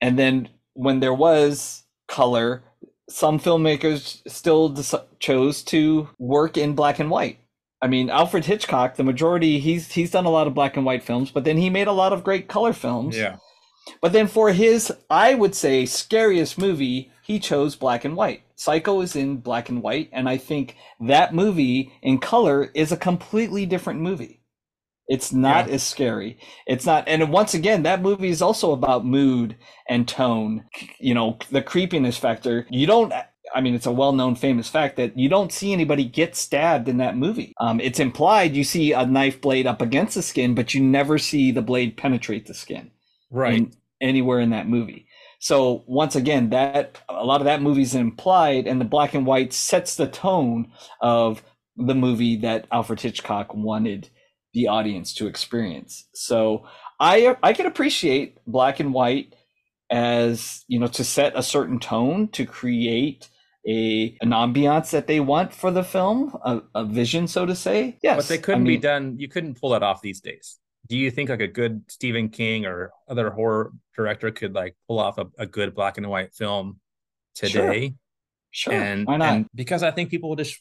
And then when there was color, some filmmakers still dec- chose to work in black and white. I mean, Alfred Hitchcock, the majority he's he's done a lot of black and white films, but then he made a lot of great color films. Yeah. But then for his, I would say, scariest movie, he chose black and white. Psycho is in black and white, and I think that movie in color is a completely different movie. It's not Yeah. as scary. It's not, and once again, that movie is also about mood and tone. You know, the creepiness factor. You don't. I mean, it's a well-known, famous fact that you don't see anybody get stabbed in that movie. Um, it's implied you see a knife blade up against the skin, but you never see the blade penetrate the skin Right. in, anywhere in that movie. So once again, that a lot of that movie is implied, and the black and white sets the tone of the movie that Alfred Hitchcock wanted the audience to experience. So I I can appreciate black and white as you know to set a certain tone to create a an ambiance that they want for the film, a, a vision, so to say. Yes, but they couldn't be mean- done. You couldn't pull that off these days. Do you think like a good Stephen King or other horror director could like pull off a, a good black and white film Sure. today? Sure, and, why not? and because I think people will just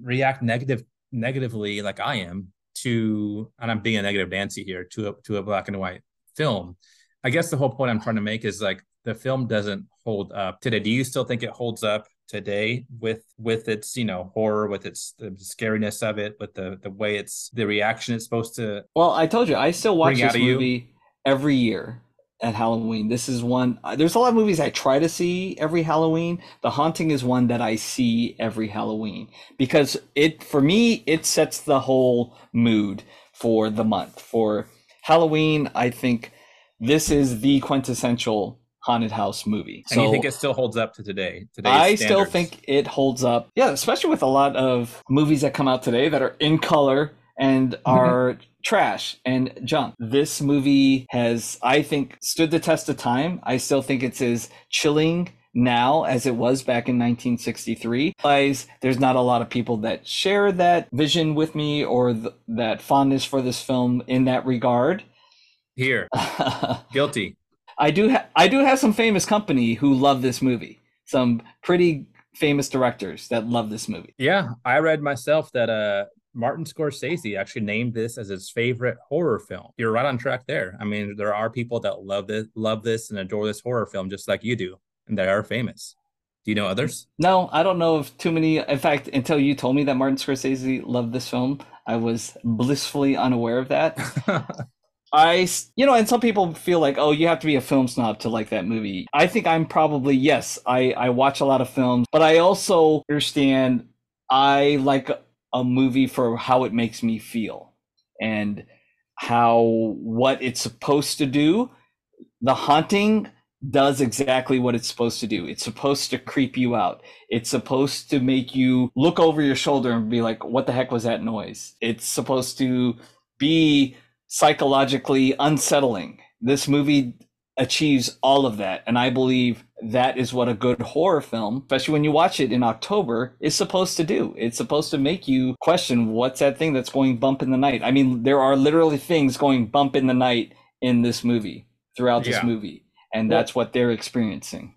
react negative negatively, like I am, to and I'm being a negative Nancy here to a to a black and white film. I guess the whole point I'm trying to make is like the film doesn't hold up today. Do you still think it holds up today with with its you know horror, with its the scariness of it, with the the way it's the reaction it's supposed to? Well, I told you, I still watch this movie every year at Halloween. This is one, uh, there's a lot of movies I try to see every Halloween. The Haunting is one that I see every Halloween because it, for me, it sets the whole mood for the month. For Halloween, I think this is the quintessential haunted house movie. And you think it still holds up to today? Today, I still think it holds up. Yeah, especially with a lot of movies that come out today that are in color and are trash and junk. This movie has, I think, stood the test of time. I still think it's as chilling now as it was back in 1963. Realize There's not a lot of people that share that vision with me or th- that fondness for this film in that regard. here guilty. I do ha- I do have some famous company who love this movie. Some pretty famous directors that love this movie. Yeah, I read myself that uh Martin Scorsese actually named this as his favorite horror film. You're right on track there. I mean, there are people that love this, love this, and adore this horror film just like you do, and they are famous. Do you know others? No, I don't know of too many. In fact, until you told me that Martin Scorsese loved this film, I was blissfully unaware of that. I, you know, and some people feel like, oh, you have to be a film snob to like that movie. I think I'm probably, yes, I, I watch a lot of films, but I also understand I like a, movie for how it makes me feel and how what it's supposed to do. The haunting does exactly what it's supposed to do. It's supposed to creep you out. It's supposed to make you look over your shoulder and be like, what the heck was that noise? It's supposed to be psychologically unsettling. This movie achieves all of that. And I believe that is what a good horror film, especially when you watch it in October, is supposed to do. It's supposed to make you question what's that thing that's going bump in the night. I mean, there are literally things going bump in the night in this movie, throughout this Yeah. movie. And Well- that's what they're experiencing.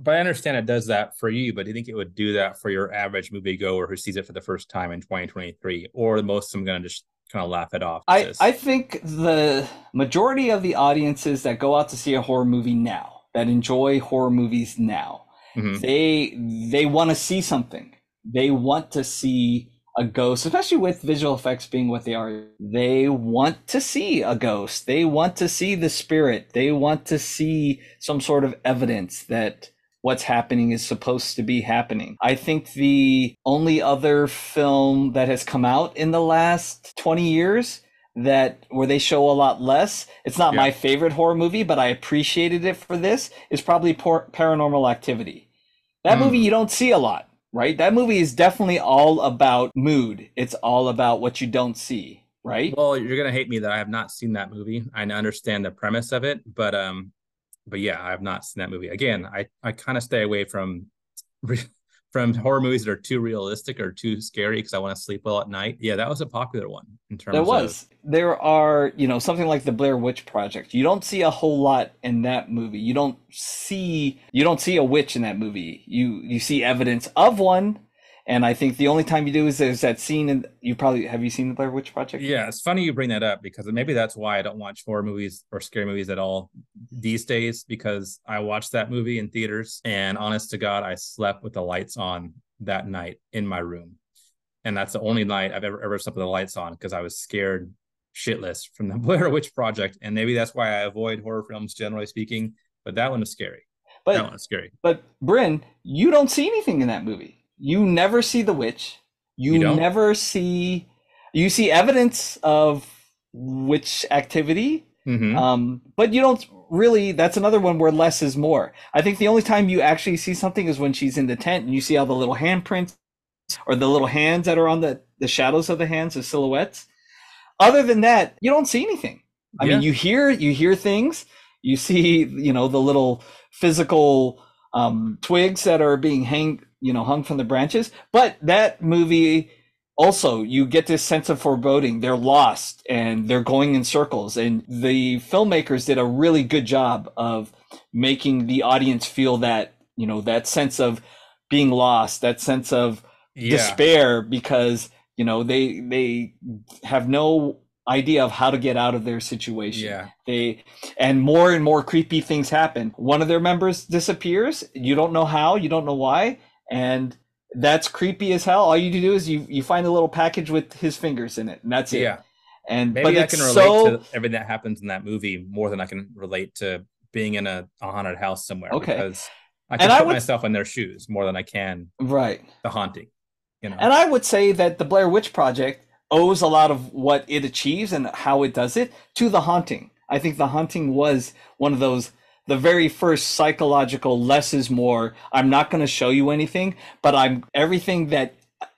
but I understand it does that for you. But do you think it would do that for your average moviegoer who sees it for the first time in 2023, or most of them going to just kind of laugh it off? I, I think the majority of the audiences that go out to see a horror movie now, that enjoy horror movies now, Mhm. they they want to see something. They want to see a ghost, especially with visual effects being what they are, they want to see a ghost. They want to see the spirit. They want to see some sort of evidence that what's happening is supposed to be happening. I think the only other film that has come out in the last 20 years that where they show a lot less. It's not Yeah. my favorite horror movie, but I appreciated it for this. Is probably por- Paranormal Activity. That Mm. movie you don't see a lot, right? That movie is definitely all about mood. It's all about what you don't see, right? Well, you're gonna hate me that I have not seen that movie. I understand the premise of it, but um, but yeah, I have not seen that movie. Again, I I kind of stay away from from horror movies that are too realistic or too scary because I want to sleep well at night. Yeah, that was a popular one in terms. Of There of- was. There are, you know, something like the Blair Witch Project. You don't see a whole lot in that movie. You don't see you don't see a witch in that movie. You you see evidence of one, and I think the only time you do is there's that scene and you probably have you seen the Blair Witch Project? Yeah, it's funny you bring that up because maybe that's why I don't watch horror movies or scary movies at all these days because I watched that movie in theaters and honest to God, I slept with the lights on that night in my room. And that's the only night I've ever ever slept with the lights on because I was scared shitless from the Blair Witch Project. And maybe that's why I avoid horror films generally speaking. But that one is scary. that one But is scary. but Bryn, you don't see anything in that movie. You never see the witch. You, You never see you see evidence of witch activity Mhm. Um, but you don't really. That's another one where less is more. I think the only time you actually see something is when she's in the tent and you see all the little handprints or the little hands that are on the the shadows of the hands, the silhouettes. Other than that, you don't see anything. I mean, you hear you hear things. You see, you know, the little physical um, twigs that are being hang, you know, hung from the branches. But that movie also you get this sense of foreboding. They're lost and they're going in circles. And the filmmakers did a really good job of making the audience feel that you know that sense of being lost that sense of yeah. despair because you know they they have no idea of how to get out of their situation. Yeah. they and more and more creepy things happen. One of their members disappears. You don't know how. You don't know why and that's creepy as hell all you do is you you find a little package with his fingers in it and that's it Yeah. and Maybe but I can relate so to everything that happens in that movie more than I can relate to being in a, a haunted house somewhere. Okay. Because I can And put would- myself in their shoes more than I can right the haunting. You know. And I would say that the Blair Witch Project owes a lot of what it achieves and how it does it to the haunting. I think the haunting was one of those the very first psychological less is more. I'm not going to show you anything, but I'm everything that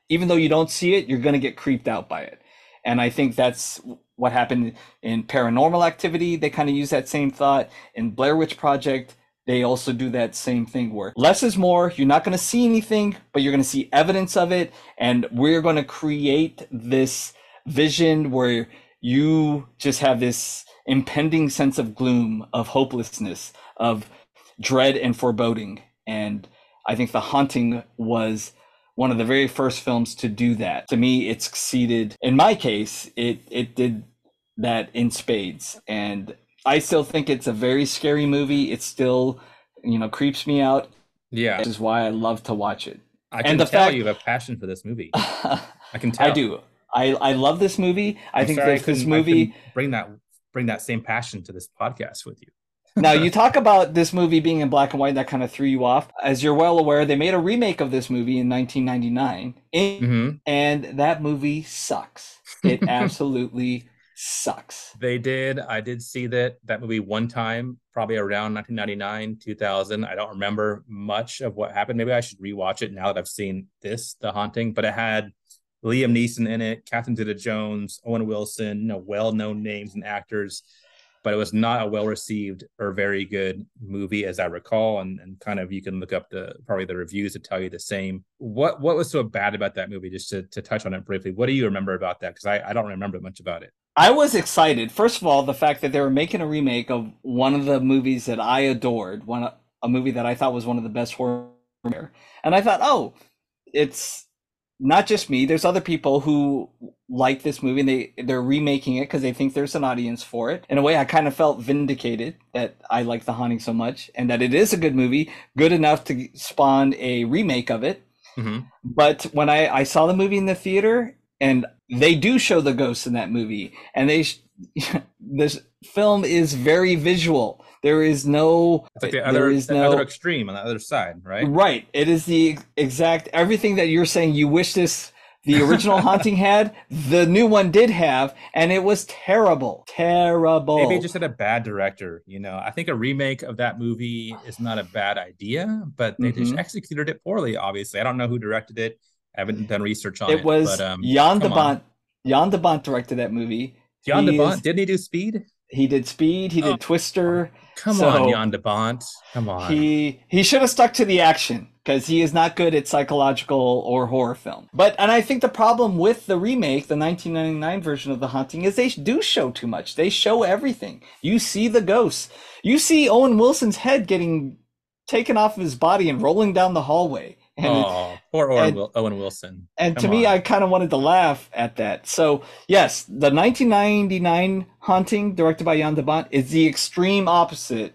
even though you don't see it, you're going to get creeped out by it. And I think that's what happened in Paranormal Activity. They kind of use that same thought in Blair Witch Project. They also do that same thing where less is more. You're not going to see anything, but you're going to see evidence of it. And we're going to create this vision where you just have this impending sense of gloom, of hopelessness, of dread and foreboding. And I think The Haunting was one of the very first films to do that. To me, it succeeded. In my case, it it did that in spades. And I still think it's a very scary movie. It still, you know, creeps me out. yeah. Which is why I love to watch it. I can the tell fact- you have a passion for this movie. I can tell. I do. I, I love this movie. I I'm think sorry this movie. bring that bring that same passion to this podcast with you. now you talk about this movie being in black and white that kind of threw you off as you're well aware they made a remake of this movie in 1999 in- hmm and that movie sucks it absolutely sucks They did. I did see that that movie one time, probably around 1999, 2000. I don't remember much of what happened. Maybe I should rewatch it now that I've seen this, The Haunting. But it had Liam Neeson in it, Catherine Zeta-Jones, Owen Wilson, you know, well-known names and actors. But it was not a well-received or very good movie, as I recall. And, and kind of you can look up the probably the reviews to tell you the same. What what was so bad about that movie? Just to, to touch on it briefly, what do you remember about that? Because I, I don't remember much about it. i was excited first of all the fact that they were making a remake of one of the movies that i adored one a movie that i thought was one of the best horror and i thought oh it's not just me there's other people who like this movie and they they're remaking it because they think there's an audience for it in a way i kind of felt vindicated that i like the haunting so much and that it is a good movie good enough to spawn a remake of it Mhm. But when I, I saw the movie in the theater, and they do show the ghosts in that movie, and they this film is very visual. There is no It's like the other, is the no other extreme on the other side, right? right. It is the exact everything that you're saying. You wish this the original haunting had. The new one did have, and it was terrible, terrible. Maybe it just had a bad director. You know, I think a remake of that movie is not a bad idea, but they just Mhm. executed it poorly. Obviously, I don't know who directed it. I haven't done research on it. it was but, um, Jan de. Bont. Jan de Bont directed that movie. Jan de Bont is- didn't he do Speed? He did Speed. He did Oh. Twister. Come So, on, Jan de Bont. Come on. He he should have stuck to the action because he is not good at psychological or horror film. But and I think the problem with the remake, the 1999 version of The Haunting, is they do show too much. They show everything. You see the ghosts. You see Owen Wilson's head getting taken off of his body and rolling down the hallway. And oh, poor Owen, and- Owen Wilson. and to Come me, on. I kind of wanted to laugh at that. So, yes, the 1999 Haunting, directed by Jan de Bont, is the extreme opposite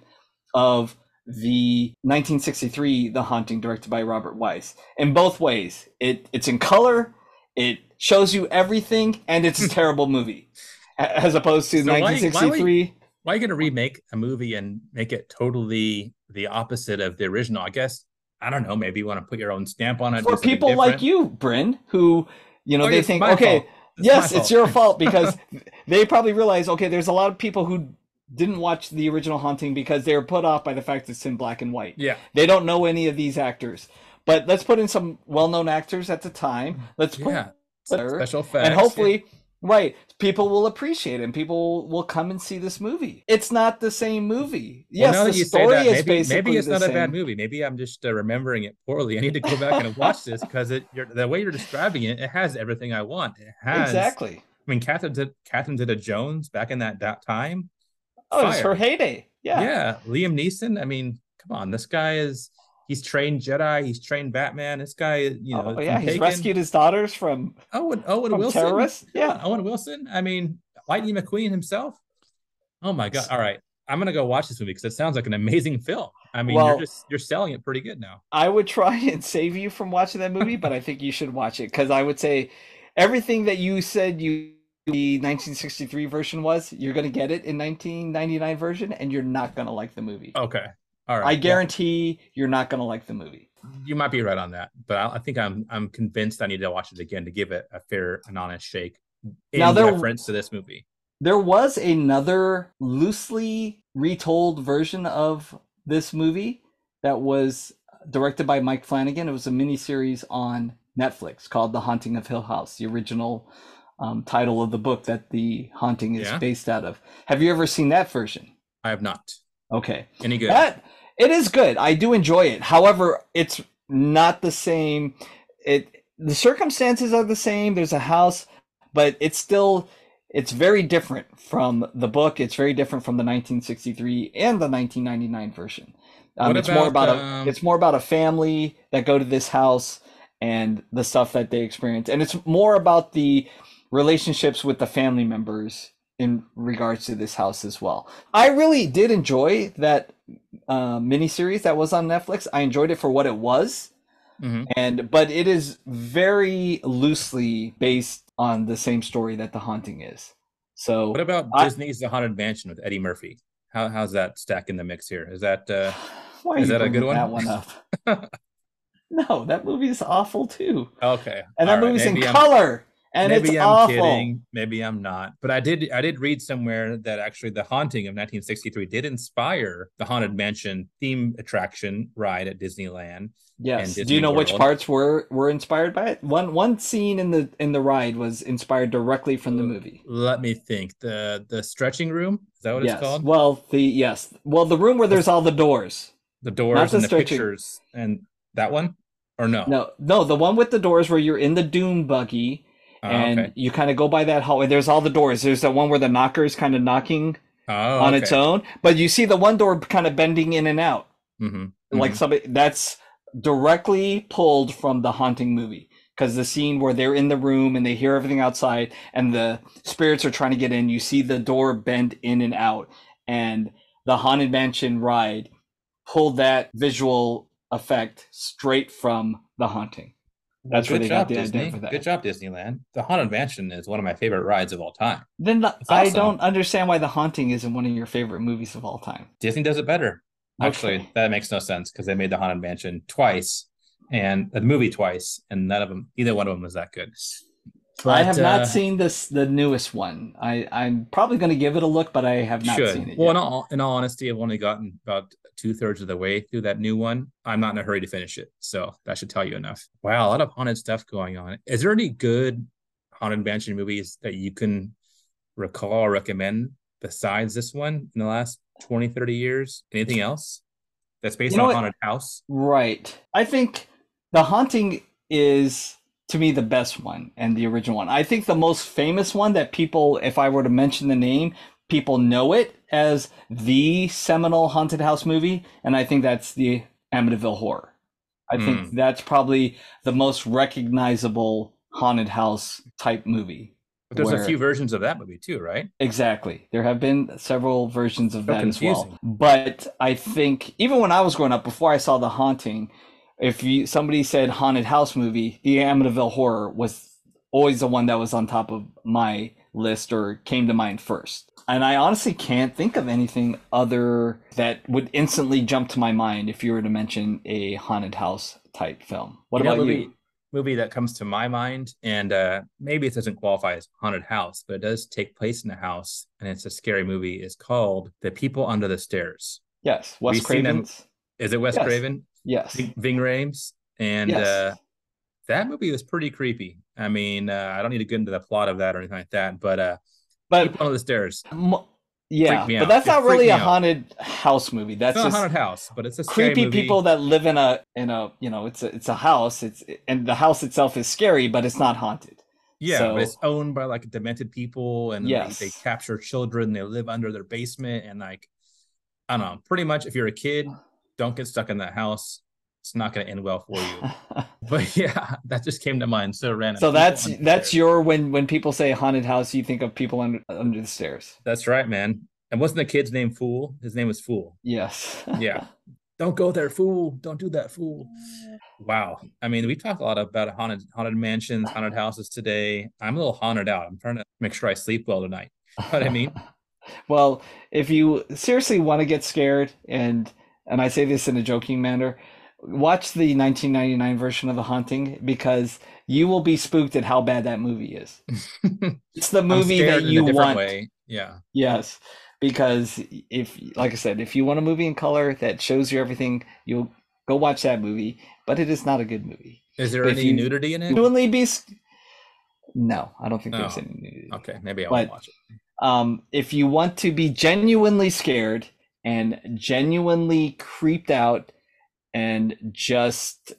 of the 1963 The Haunting, directed by Robert Wise. In both ways, it it's in color, it shows you everything, and it's a terrible movie, as opposed to So why- why 1963. Why are you going to remake a movie and make it totally the opposite of the original? I guess I don't know. Maybe you want to put your own stamp on it. For people like you, Bryn, who you know Oh, they think, okay. Yes, it's your fault because they probably realize, okay, there's a lot of people who didn't watch the original Haunting because they were put off by the fact it's in black and white. Yeah. They don't know any of these actors. But let's put in some well-known actors at the time. Let's put Yeah. her, Special effects. and hopefully, right, people will appreciate it and people will come and see this movie. It's not the same movie. Yes, the story that, is maybe, basically maybe it's not a bad movie. Maybe I'm just uh, remembering it poorly. I need to go back and watch this because it you're, the way you're describing it, it has everything I want. It has Exactly. I mean, Catherine did Catherine Zeta Jones back in that, that time. Oh, it was her heyday. Yeah. yeah, Liam Neeson. I mean, come on, this guy is he's trained Jedi. He's trained Batman. This guy, you know, oh, yeah, he's taken- rescued his daughters from Owen Owen from Wilson. terrorists. Yeah. Owen Wilson. I mean, Lightning McQueen himself. Oh my god! All right, I'm gonna go watch this movie because it sounds like an amazing film. I mean, Well- you're just you're selling it pretty good now. I would try and save you from watching that movie, but I think you should watch it because I would say everything that you said you the 1963 version was, you're going to get it in 1999 version, and you're not going to like the movie. Okay, all right. I Well, guarantee you're not going to like the movie. you might be right on that, but I, I think I'm I'm convinced I need to watch it again to give it a fair and honest shake in Now, there- reference to this movie. There was another loosely retold version of this movie that was directed by Mike Flanagan. It was a miniseries on Netflix called The Haunting of Hill House, the original um, title of the book that The Haunting is Yeah. based out of. Have you ever seen that version? I have not. Okay. Any good? That it is good. I do enjoy it. However, it's not the same. It the circumstances are the same. There's a house, but it's still it's very different from the book. It's very different from the 1963 and the 1999 version. Um, it's more about, about a um, it's more about a family that go to this house and the stuff that they experience, and it's more about the relationships with the family members in regards to this house as well. I really did enjoy that uh, miniseries that was on Netflix. I enjoyed it for what it was, Mhm. and but it is very loosely based on the same story that The Haunting is. So What about I- Disney's The Haunted Mansion with Eddie Murphy? How how's that stack in the mix here? Is that uh why is that a good one? That one up. no, that movie is awful too, okay? and that all right, movie's in maybe I'm- color, and maybe it's I'm awful. kidding. Maybe I'm not. But I did I did read somewhere that actually the haunting of 1963 did inspire the Haunted Mansion theme attraction ride at Disneyland. Yes. and Do you know which parts were were inspired by it? One one scene in the in the ride was inspired directly from the movie. Let me think. The the stretching room is that what yes. it's called? Well, the yes. Well, the room where there's all the doors. the doors the and the stretching- pictures and that one or no? No, no, the one with the doors where you're in the doom buggy Oh, and okay. you kind of go by that hallway. There's all the doors. There's the one where the knocker is kind of knocking Oh, on its own, but you see the one door kind of bending in and out. hmm like somebody that's directly pulled from the haunting movie because the scene where they're in the room and they hear everything outside and the spirits are trying to get in you see the door bend in and out and the haunted mansion ride pulled that visual effect straight from the haunting That's where Good they got job, the Disney. idea for that. Good job, Disneyland. The Haunted Mansion is one of my favorite rides of all time. Then the, It's I don't understand why The Haunting isn't one of your favorite movies of all time. Disney does it better. Actually, Okay. that makes no sense because they made the Haunted Mansion twice and uh, the movie twice, and none of them, either one of them was that good. I But, have uh, not seen this the newest one. I I'm probably going to give it a look, but I have not should. seen it. Well, in all, in all honesty, I've only gotten about two thirds of the way through that new one. I'm not in a hurry to finish it, so that should tell you enough. Wow, a lot of haunted stuff going on. Is there any good haunted mansion movies that you can recall or recommend besides this one in the last 20, 30 years? Anything else that's based You know on a haunted house? Right. I think The Haunting is to me the best one and the original one. I think the most famous one that people, if I were to mention the name, people know it as the seminal haunted house movie, and I think that's the Amityville Horror. I think hmm. that's probably the most recognizable haunted house type movie. But there's where- a few versions of that movie too, right? Exactly. There have been several versions of So that as well. But I think even when I was growing up, before I saw The Haunting, if you somebody said haunted house movie, the Amityville Horror was always the one that was on top of my list or came to mind first. And I honestly can't think of anything other that would instantly jump to my mind if you were to mention a haunted house type film. What You about movie, you? Movie that comes to my mind, and uh, maybe it doesn't qualify as haunted house, but it does take place in a house, and it's a scary movie. Is called The People Under the Stairs. Yes, Wes you seen them? Craven's. Is it Wes Yes. Craven? Yes. Ving, Ving Rhames, and Yes. uh, that movie was pretty creepy. I mean, uh, I don't need to get into the plot of that or anything like that, but uh, But Under the Stairs. Mo- yeah, but out. that's It not really a out. haunted house movie. That's a haunted house, but it's a scary creepy movie. people that live in a in a you know it's a it's a house. It's and the house itself is scary, but it's not haunted. Yeah, So- but it's owned by like demented people, and Yes. they, they capture children. They live under their basement, and like I don't know. Pretty much, if you're a kid, don't get stuck in that house. It's not going to end well for you. but yeah, that just came to mind. So random. so People that's that's your when when people say haunted house, you think of people under under the stairs. That's right, man. And wasn't the kid's name Fool? His name was Fool. Yes. Yeah. Don't go there, fool. Don't do that, fool. Wow. I mean, we talk a lot about haunted haunted mansions, haunted houses today. I'm a little haunted out. I'm trying to make sure I sleep well tonight. You know what I mean? well, if you seriously want to get scared, and and I say this in a joking manner, watch the 1999 version of The Haunting because you will be spooked at how bad that movie is. It's the movie that you want. way. Yeah. Yes, because if, like I said, if you want a movie in color that shows you everything, you'll go watch that movie. But it is not a good movie. Is there any you- nudity in it? Genuinely be. No, I don't think there's Oh, any nudity. Okay, maybe I But- won't watch it. um, if you want to be genuinely scared and genuinely creeped out and just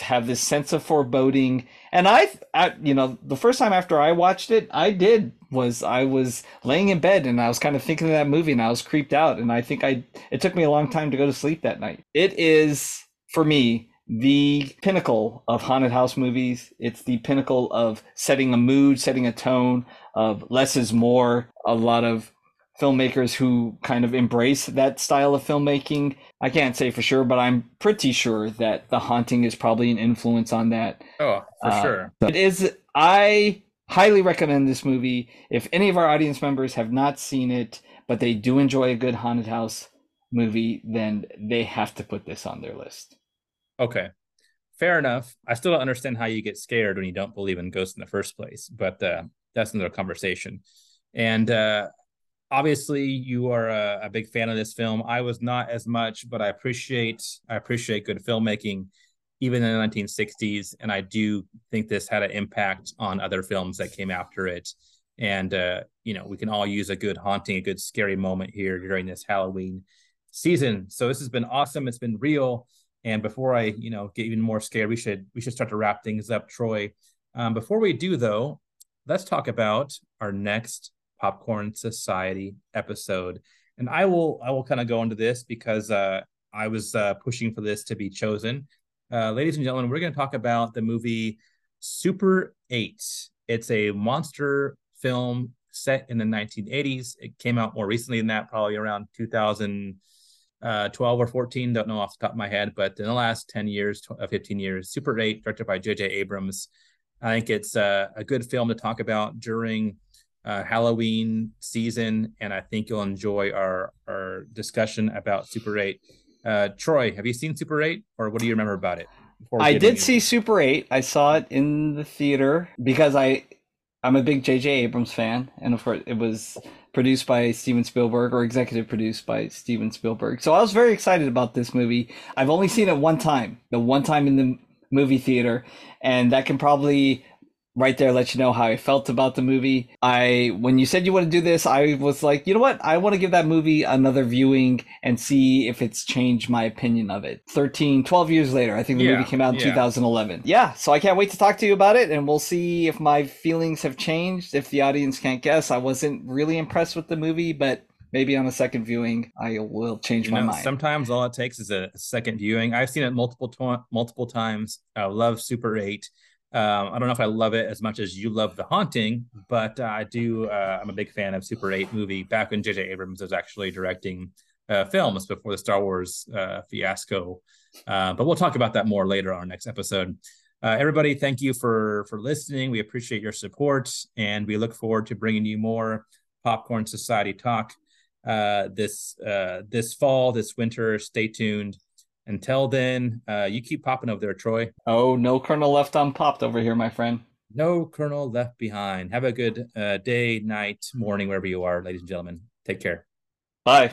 have this sense of foreboding. And I, I you know the first time after i watched it i did was i was laying in bed and i was kind of thinking of that movie and i was creeped out. And i think i it took me a long time to go to sleep that night. It is for me the pinnacle of haunted house movies. It's the pinnacle of setting a mood setting a tone of less is more. A lot of filmmakers who kind of embrace that style of filmmaking i can't say for sure but i'm pretty sure that the haunting is probably an influence on that Oh, for uh, sure. it is i highly recommend this movie if any of our audience members have not seen it but they do enjoy a good haunted house movie then they have to put this on their list Okay. Fair enough. I still don't understand how you get scared when you don't believe in ghosts in the first place, but uh, that's another conversation. And uh, obviously, you are a, a big fan of this film. I was not as much, but I appreciate I appreciate good filmmaking, even in the 1960s. And I do think this had an impact on other films that came after it. And uh, you know, we can all use a good haunting, a good scary moment here during this Halloween season. So this has been awesome. It's been real. And before I, you know, get even more scared, we should we should start to wrap things up, Troy. Um, before we do, though, let's talk about our next Popcorn Society episode. And I will I will kind of go into this because uh, I was uh, pushing for this to be chosen. Uh, ladies and gentlemen, we're going to talk about the movie Super Eight. It's a monster film set in the 1980s. It came out more recently than that, probably around 2000. uh, 12 or 14, don't know off the top of my head, but in the last 10 years, uh, 15 years, Super 8, directed by J.J. Abrams. I think it's uh, a good film to talk about during uh, Halloween season, and I think you'll enjoy our, our discussion about Super 8. Uh, Troy, have you seen Super 8, or what do you remember about it? I did see Super 8. I saw it in the theater because I I'm a big J.J. Abrams fan, and of course it was produced by Steven Spielberg or executive produced by Steven Spielberg. So I was very excited about this movie. I've only seen it one time, the one time in the movie theater, and that can probably right there let you know how I felt about the movie. I when you said you want to do this, I was like, you know what? I want to give that movie another viewing and see if it's changed my opinion of it. 13, 12 years later, I think the Yeah, movie came out in yeah. 2011. Yeah, so I can't wait to talk to you about it and we'll see if my feelings have changed. If the audience can't guess, I wasn't really impressed with the movie, but maybe on a second viewing I will change You my know, mind. sometimes all it takes is a second viewing. I've seen it multiple to- multiple times. I love Super Eight. Um, I don't know if I love it as much as you love The Haunting, but uh, I do. Uh, I'm a big fan of Super Eight movie. Back when J.J. Abrams was actually directing uh, films before the Star Wars uh, fiasco. Uh, but we'll talk about that more later on our next episode. Uh, everybody, thank you for for listening. We appreciate your support, and we look forward to bringing you more Popcorn Society talk this this fall, this winter. Stay tuned. Until then, uh, you keep popping over there, Troy. oh, no kernel left unpopped over here, my friend. No kernel left behind. Have a good uh, day, night, morning, wherever you are, ladies and gentlemen. Take care. Bye.